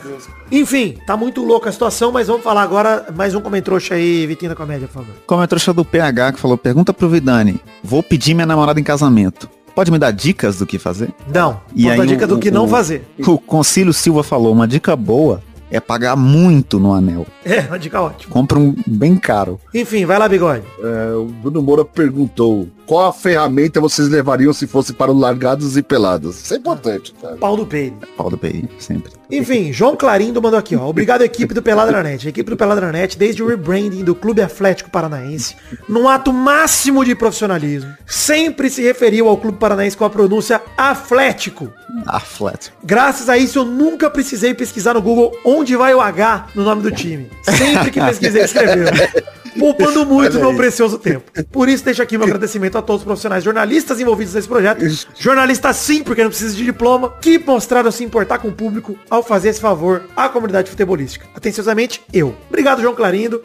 Enfim, tá muito louca a situação, mas vamos falar agora mais um comentrouxa aí, Vitinho da Comédia, por favor. Como é trouxa do PH que falou, pergunta pro Vidani, vou pedir minha namorada em casamento. Pode me dar dicas do que fazer? Não, E conta a aí dica o- do que o- não fazer. O Concílio Silva falou, uma dica boa é pagar muito no anel. É, uma dica ótima. Compra um bem caro. Enfim, vai lá, bigode. É, o Bruno Moura perguntou qual a ferramenta vocês levariam se fosse para o largados e pelados. Isso é importante, cara. Pau do peido. Pau do PI, sempre. Enfim, João Clarindo mandou aqui, ó. Obrigado, equipe do Peladranet. A equipe do Peladranet, desde o rebranding do Clube Atlético Paranaense, num ato máximo de profissionalismo, sempre se referiu ao Clube Paranaense com a pronúncia Atlético. Atlético. Graças a isso, eu nunca precisei pesquisar no Google onde vai o H no nome do time. Sempre que pesquisei, escreveu. Poupando muito meu precioso tempo. Por isso, deixo aqui meu agradecimento a todos os profissionais jornalistas envolvidos nesse projeto. Jornalistas sim, porque não precisa de diploma, que mostraram se importar com o público ao fazer esse favor à comunidade futebolística. Atenciosamente, eu. Obrigado, João Clarindo.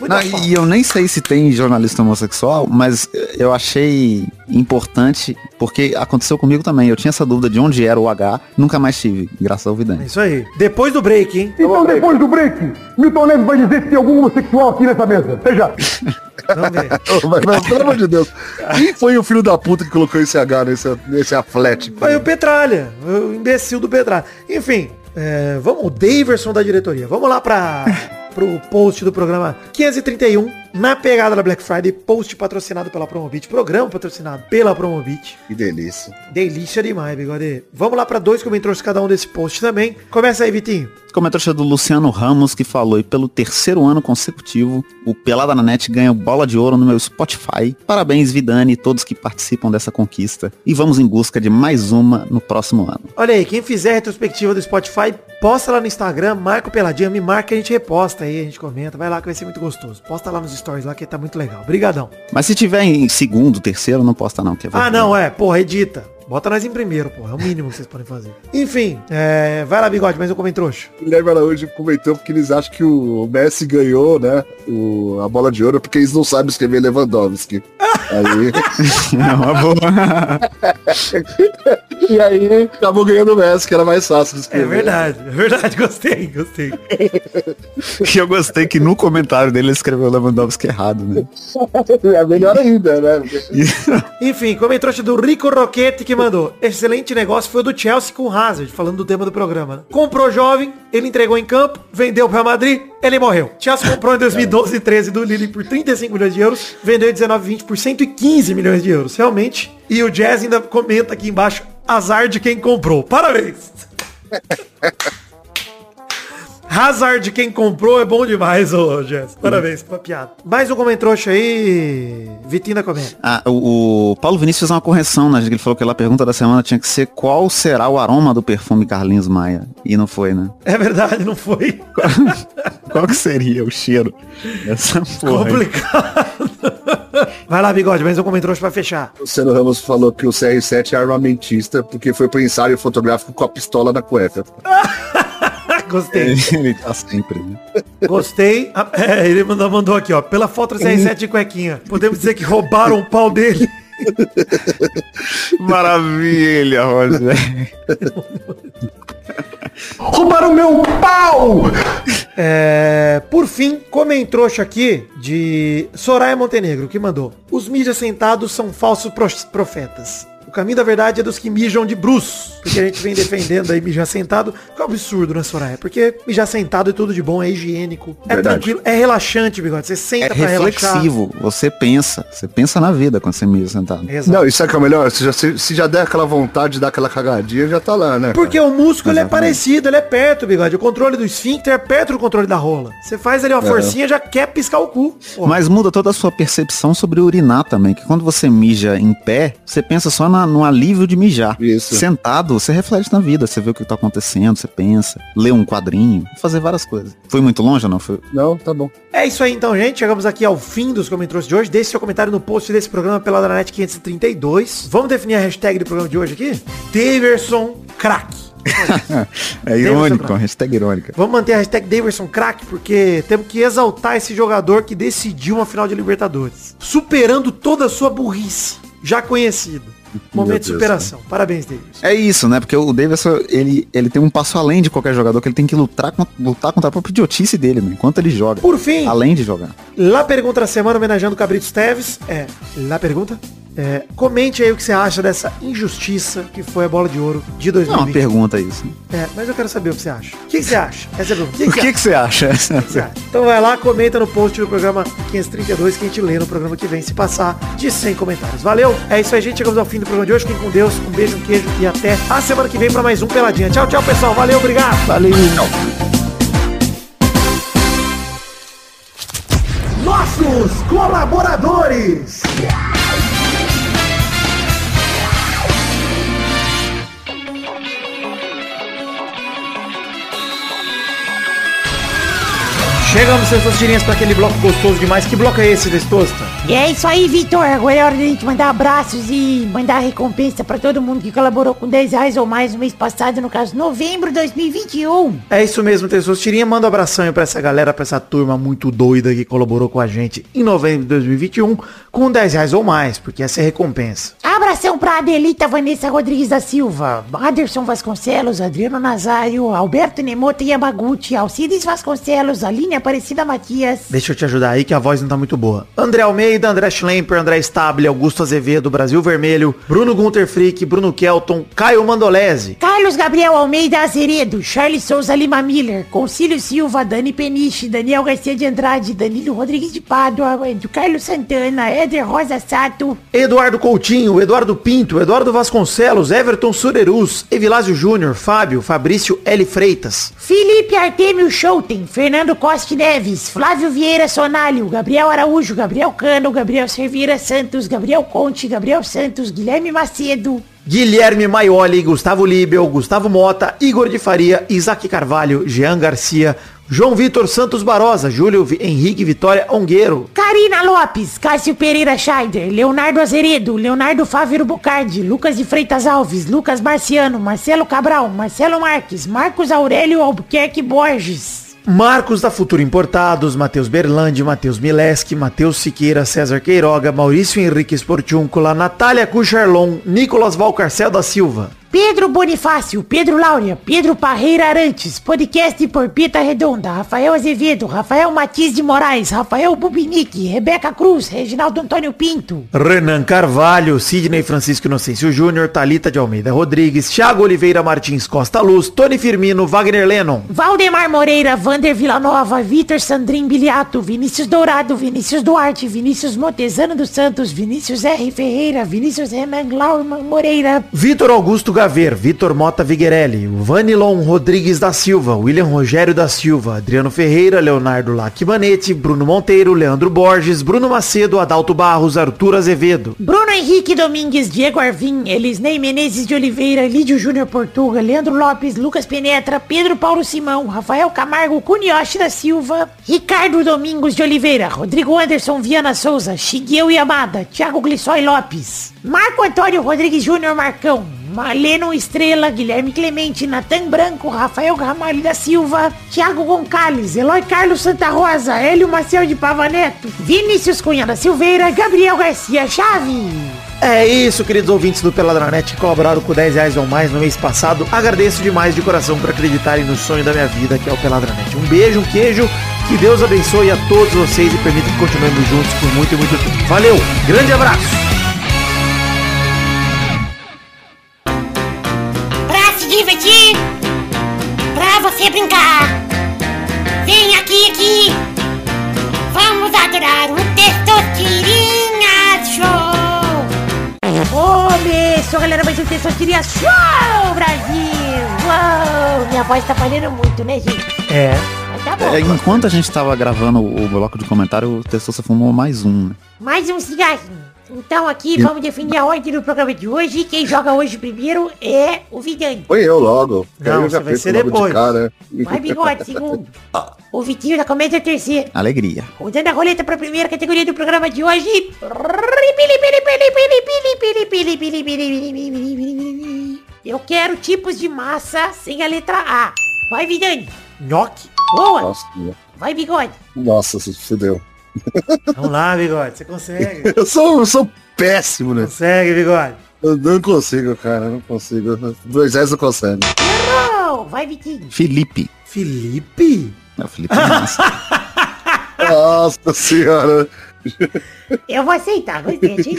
Não, e eu nem sei se tem jornalista homossexual, mas eu achei importante, porque aconteceu comigo também. Eu tinha essa dúvida de onde era o H, nunca mais tive, graças ao É Vidani. isso aí. Depois do break, hein? Então, depois do break, Milton Neves vai dizer se tem algum homossexual aqui nessa mesa. Veja. Vamos ver. Ô, mas, mas, pelo amor de Deus. Quem foi o filho da puta que colocou esse H nesse, nesse Atlético? Foi o Petralha, o imbecil do Petralha. Enfim, é, vamos, o Daverson da diretoria. Vamos lá para pro post do programa 531, na pegada da Black Friday, post patrocinado pela Promobit, programa patrocinado pela Promobit. Que delícia. Delícia demais, bigode. Vamos lá para dois comentários cada um desse post também. Começa aí, Vitinho. Comentário do Luciano Ramos, que falou, e pelo terceiro ano consecutivo, o Pelada na Net ganha bola de ouro no meu Spotify. Parabéns, Vidani e todos que participam dessa conquista. E vamos em busca de mais uma no próximo ano. Olha aí, quem fizer a retrospectiva do Spotify, posta lá no Instagram, marca o Peladinha, me marca, a gente reposta aí, a gente comenta. Vai lá que vai ser muito gostoso. Posta lá nos stories lá que tá muito legal. Obrigadão. Mas se tiver em segundo, terceiro, não posta não. Que é Ah, não, é. Porra, edita. Bota nós em primeiro, porra. É o mínimo que vocês podem fazer. Enfim, é... vai lá, bigode, mas eu comentei trouxa. O Guilherme Araújo comentou porque eles acham que o Messi ganhou, né? O, a bola de ouro porque eles não sabem escrever Lewandowski. Aí, É uma boa. e aí acabou ganhando o Messi, que era mais fácil de É escrever. verdade, é verdade. Gostei, gostei. E eu gostei que no comentário dele ele escreveu Lewandowski errado, né? É melhor ainda, né? Enfim, comentou do Rico Roquete que mandou. Excelente negócio foi o do Chelsea com o Hazard, falando do tema do programa. Né? Comprou jovem, ele entregou em campo, vendeu para Madrid, ele morreu. Chelsea comprou em 2012 e 13 do Lille por 35 milhões de euros, vendeu em 19 e 20 por 115 milhões de euros, realmente. E o Jazz ainda comenta aqui embaixo, azar de quem comprou. Parabéns! Hazard, quem comprou, é bom demais, ô Jess. Parabéns pela piada. Mais um comentrouxa aí, Vitinho da Comédia. Ah, o, o Paulo Vinícius fez uma correção, né? Ele falou que a pergunta da semana tinha que ser qual será o aroma do perfume Carlinhos Maia. E não foi, né? É verdade, não foi Qual que seria o cheiro dessa porra? complicado. Vai lá, bigode, mais um comentrouxa pra fechar. O Luciano Ramos falou que o CR7 é armamentista porque foi pro ensaio fotográfico com a pistola na cueca. Gostei. Ele tá sempre, né? Gostei. Ah, É, ele mandou, mandou aqui, ó. Pela foto CR7 de cuequinha. Podemos dizer que roubaram o pau dele. Maravilha, Roger. Roubaram meu pau! É, por fim, comentrouxa aqui de Soraya Montenegro, que mandou. Os mídias sentados são falsos profetas. O caminho da verdade é dos que mijam de bruços. Porque a gente vem defendendo aí mijar sentado. Que é um absurdo, né, Soraya? Porque mijar sentado é tudo de bom, é higiênico, é Verdade. tranquilo, é relaxante, bigode. Você senta É pra relaxar. reflexivo. Você pensa. Você pensa na vida quando você mija sentado. Exato. Não, isso é que é o melhor. Se já, se, se já der aquela vontade de dar aquela cagadinha, já tá lá, né? Porque o músculo ele é parecido, ele é perto, bigode. O controle do esfíncter é perto do controle da rola. Você faz ali uma forcinha, já quer piscar o cu. Pô, Mas muda toda a sua percepção sobre urinar também. Que quando você mija em pé, você pensa só na- no alívio de mijar. Isso. Sentado, você reflete na vida. Você vê o que tá acontecendo, você pensa, lê um quadrinho, fazer várias coisas. Foi muito longe ou não? Foi... Não, tá bom. É isso aí então, gente. Chegamos aqui ao fim dos comentários de hoje. Deixe seu comentário no post desse programa pela Danet 532. Vamos definir a hashtag do programa de hoje aqui? Daverson Crack. é irônico, Davidson uma hashtag irônica. Vamos manter a hashtag Daverson Crack, porque temos que exaltar esse jogador que decidiu uma final de Libertadores. Superando toda a sua burrice, já conhecido. Momento de superação. Parabéns, Daverson. É isso, né? Porque o Davidson, ele, ele tem um passo além de qualquer jogador, que ele tem que lutar, lutar contra a própria idiotice dele, né? Enquanto ele joga. Por fim, Além de jogar. lá pergunta da semana homenageando o Cabritos Teves. É, lá pergunta. É, comente aí o que você acha dessa injustiça que foi a bola de ouro de Não é uma 2020. pergunta isso. É, mas eu quero saber o que você acha. O que, você acha? Essa é a pergunta. O que, você acha? Então vai lá, comenta no post do programa 532 que a gente lê no programa que vem, se passar de 100 comentários. Valeu? É isso aí, gente. Chegamos ao fim do programa de hoje. Fiquem com Deus. Um beijo, um queijo e até a semana que vem para mais um Peladinha. Tchau, tchau, pessoal. Valeu, obrigado. Valeu. Nossos colaboradores. Chegamos, seus tirinhas, para aquele bloco gostoso demais. Que bloco é esse, Destosta? E é isso aí, Vitor. Agora é hora de a gente mandar abraços e mandar recompensa pra todo mundo que colaborou com 10 reais ou mais no mês passado, no caso, novembro de 2021. É isso mesmo, Testosta. Tirinha, manda um abração aí pra essa galera, pra essa turma muito doida que colaborou com a gente em novembro de 2021 com 10 reais ou mais, porque essa é recompensa. Abração pra Adelita Vanessa Rodrigues da Silva, Aderson Vasconcelos, Adriano Nazário, Alberto Nemoto Yamaguchi, Alcides Vasconcelos, Aline Aparecida Matias, Deixa eu te ajudar aí que a voz não tá muito boa. André Almeida, André Schlemper, André Stable, Augusto Azevedo, Brasil Vermelho, Bruno Gunter Frick, Bruno Kelton, Caio Mandolese, Carlos Gabriel Almeida Azeredo, Charles Souza Lima Miller, Concílio Silva, Dani Peniche, Daniel Garcia de Andrade, Danilo Rodrigues de Pádua, Carlos Santana, Éder Rosa Sato, Eduardo Coutinho, Eduardo Pinto, Eduardo Vasconcelos, Everton Surerus, Evilásio Júnior, Fábio, Fabrício L. Freitas, Felipe Artemio Schouten, Fernando Costa Neves, Flávio Vieira Sonalho, Gabriel Araújo, Gabriel Cano, Gabriel Servira Santos, Gabriel Conte, Gabriel Santos, Guilherme Macedo, Guilherme Maioli, Gustavo Libel, Gustavo Mota, Igor de Faria, Isaac Carvalho, Jean Garcia, João Vitor Santos Barosa, Júlio Henrique Vitória Ongueiro, Karina Lopes, Cássio Pereira Scheider, Leonardo Azeredo, Leonardo Fávero Bocardi, Lucas de Freitas Alves, Lucas Marciano, Marcelo Cabral, Marcelo Marques, Marcos Aurélio Albuquerque Borges. Marcos da Futuro Importados, Matheus Berlandi, Matheus Mileski, Matheus Siqueira, César Queiroga, Maurício Henrique Sportiúncula, Natália Cucharlon, Nicolas Valcarcel da Silva. Pedro Bonifácio, Pedro Laura, Pedro Parreira Arantes, podcast por Pita Redonda, Rafael Azevedo, Rafael Matias de Moraes, Rafael Bubinique, Rebeca Cruz, Reginaldo Antônio Pinto, Renan Carvalho, Sidney Francisco Inocêncio Júnior, Talita de Almeida Rodrigues, Thiago Oliveira Martins Costa Luz, Tony Firmino, Wagner Lennon, Valdemar Moreira, Vander Villanova, Vitor Sandrin Biliato, Vinícius Dourado, Vinícius Duarte, Vinícius Montezano dos Santos, Vinícius R. Ferreira, Vinícius Renan Glauman Moreira, Vitor Augusto Gaver, Vitor Mota Viguerelli, Vanilon Rodrigues da Silva, William Rogério da Silva, Adriano Ferreira, Leonardo Lacmanetti, Bruno Monteiro, Leandro Borges, Bruno Macedo, Adalto Barros, Arthur Azevedo. Bruno Henrique Domingues, Diego Arvim, Elisnei Menezes de Oliveira, Lídio Júnior Portuga, Leandro Lopes, Lucas Penetra, Pedro Paulo Simão, Rafael Camargo, Cunioche da Silva, Ricardo Domingos de Oliveira, Rodrigo Anderson Viana Souza, Shigueu Yamada, Thiago Glissói Lopes, Marco Antônio Rodrigues Júnior Marcão, Maleno Estrela, Guilherme Clemente, Natan Branco, Rafael Ramalho da Silva, Thiago Goncalves, Eloy Carlos Santa Rosa, Hélio Maciel de Pava Neto, Vinícius Cunha da Silveira, Gabriel Garcia Chave. É isso, queridos ouvintes do Peladranet que colaboraram com 10 reais ou mais no mês passado. Agradeço demais de coração por acreditarem no sonho da minha vida, que é o Peladranet. Um beijo, um queijo, que Deus abençoe a todos vocês e permita que continuemos juntos por muito e muito tempo. Valeu, grande abraço! Mais um Testosterinha Show, Brasil. Uou, minha voz tá falhando muito, né, gente? É. Mas tá bom. É, enquanto a gente tava gravando o bloco de comentário, o Testosta fumou mais um. né? Mais um cigarrinho. Então aqui vamos definir a ordem do programa de hoje. Quem joga hoje primeiro é o Vidani. Foi eu logo. Não, eu já você vai ser depois. De cara. Vai, Bigode, segundo. O Vitinho da Comédia terceiro. Alegria. Rodando a roleta para a primeira categoria do programa de hoje. Eu quero tipos de massa sem a letra A. Vai, Vidani. Nhoque. Boa. Nossa, Vai, Bigode. nossa, se fudeu. Vamos lá, Bigode, você consegue. Eu sou, eu sou péssimo, né? Consegue, Bigode. Eu não consigo, cara, eu não consigo. Dois reais não consegue. Errou. Vai, Vitinho. Felipe. Felipe? É o Felipe Massa. Nossa senhora. Eu vou aceitar. Gostei. Achei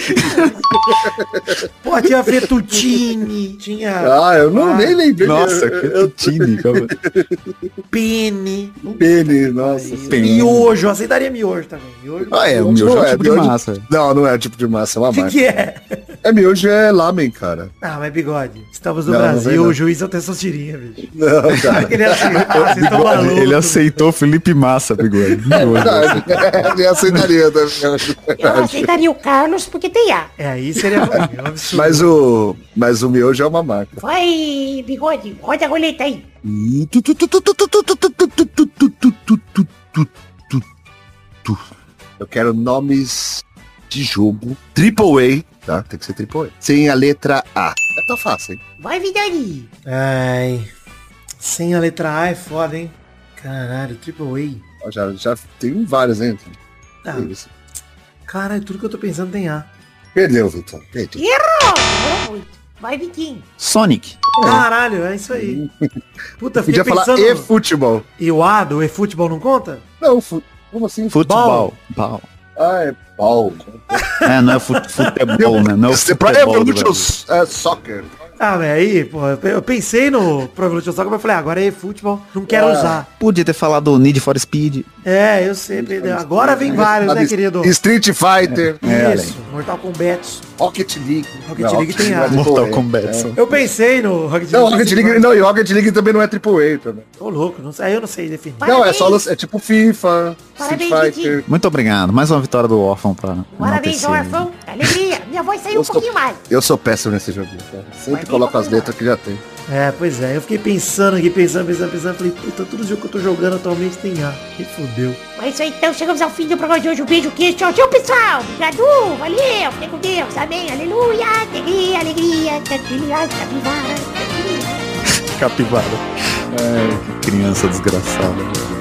Pô, tinha Fettuccine, tinha Ah, eu não Ah, nem lembrei. Nossa, Fettuccine. pene, Pene, nossa. Pene. miojo, eu aceitaria miojo também. Miojo. Ah, é, o Miojo meu não é é, tipo de miojo- massa. Não, não é tipo de massa, é uma O que, marca. que é? É miojo, é lamen, cara. Ah, mas bigode. Estamos no Não, Brasil, não. o juiz é o Testosterinha, bicho. Não, cara. Assim, ah, vocês estão Bigode, malucos. ele aceitou Felipe Massa, bigode. É verdade. Ele aceitaria também. Eu aceitaria o Carlos porque tem A. É, aí seria é um absurdo. Mas o, mas o miojo é uma marca. Vai, Bigode. Roda a roleta aí. Eu quero nomes de jogo Triple A, tá? Tem que ser Triple A. Sem a letra A. É tão fácil, hein? Vai, Vidani. Ai, sem a letra A é foda, hein? Caralho, Triple Ó, Já, já tem vários, hein? A. Isso. Caralho, tudo que eu tô pensando tem A. Perdeu, Vitor. Perdeu. Errou. Errou muito. Vai, Vitinho. Sonic. Caralho, é isso aí. Puta, fiquei Podia falar pensando... e futebol. E o A do e-futebol não conta? Não, fu... como assim? Futebol. Ball. Ah, é pau. É, não é fut- futebol, né? Não é pra futebol Evolution Brasil. é, Soccer. Ah, mas aí, pô, eu pensei no Pro Evolution Soccer, mas eu falei, ah, agora é e-futebol, não quero Ah. usar. Podia ter falado Need for Speed. É, eu sei, perdeu. Agora vem vários, né, querido? Street Fighter, É, Isso, Mortal Kombat. Rocket League. Rocket Não, League tem não é A. Triple Mortal. Kombat. É. Eu pensei no Rocket Não, League. Rocket League, não, e Rocket League também não é Triple A também. Ô, louco, não sei, eu não sei definir. Não, é só é tipo FIFA, Parabéns, Street. Fighter. Muito obrigado. Mais uma vitória do órfão pra Parabéns, órfão. Alegria. Minha voz saiu um Eu sou- pouquinho mais. Eu sou péssimo nesse jogo. Cara. Sempre Tem as letras que já tem. É, pois é, eu fiquei pensando aqui, pensando, pensando, pensando, falei, puta, todo jogo que eu tô jogando atualmente tem A. Que fudeu. Mas é isso aí, então chegamos ao fim do programa de hoje. Um beijo, queijo. Tchau, tchau, pessoal. Obrigado. Valeu. Fique com Deus. Amém. Aleluia. Alegria, alegria. Tranquilidade, capivara. Capivara. É, que criança desgraçada.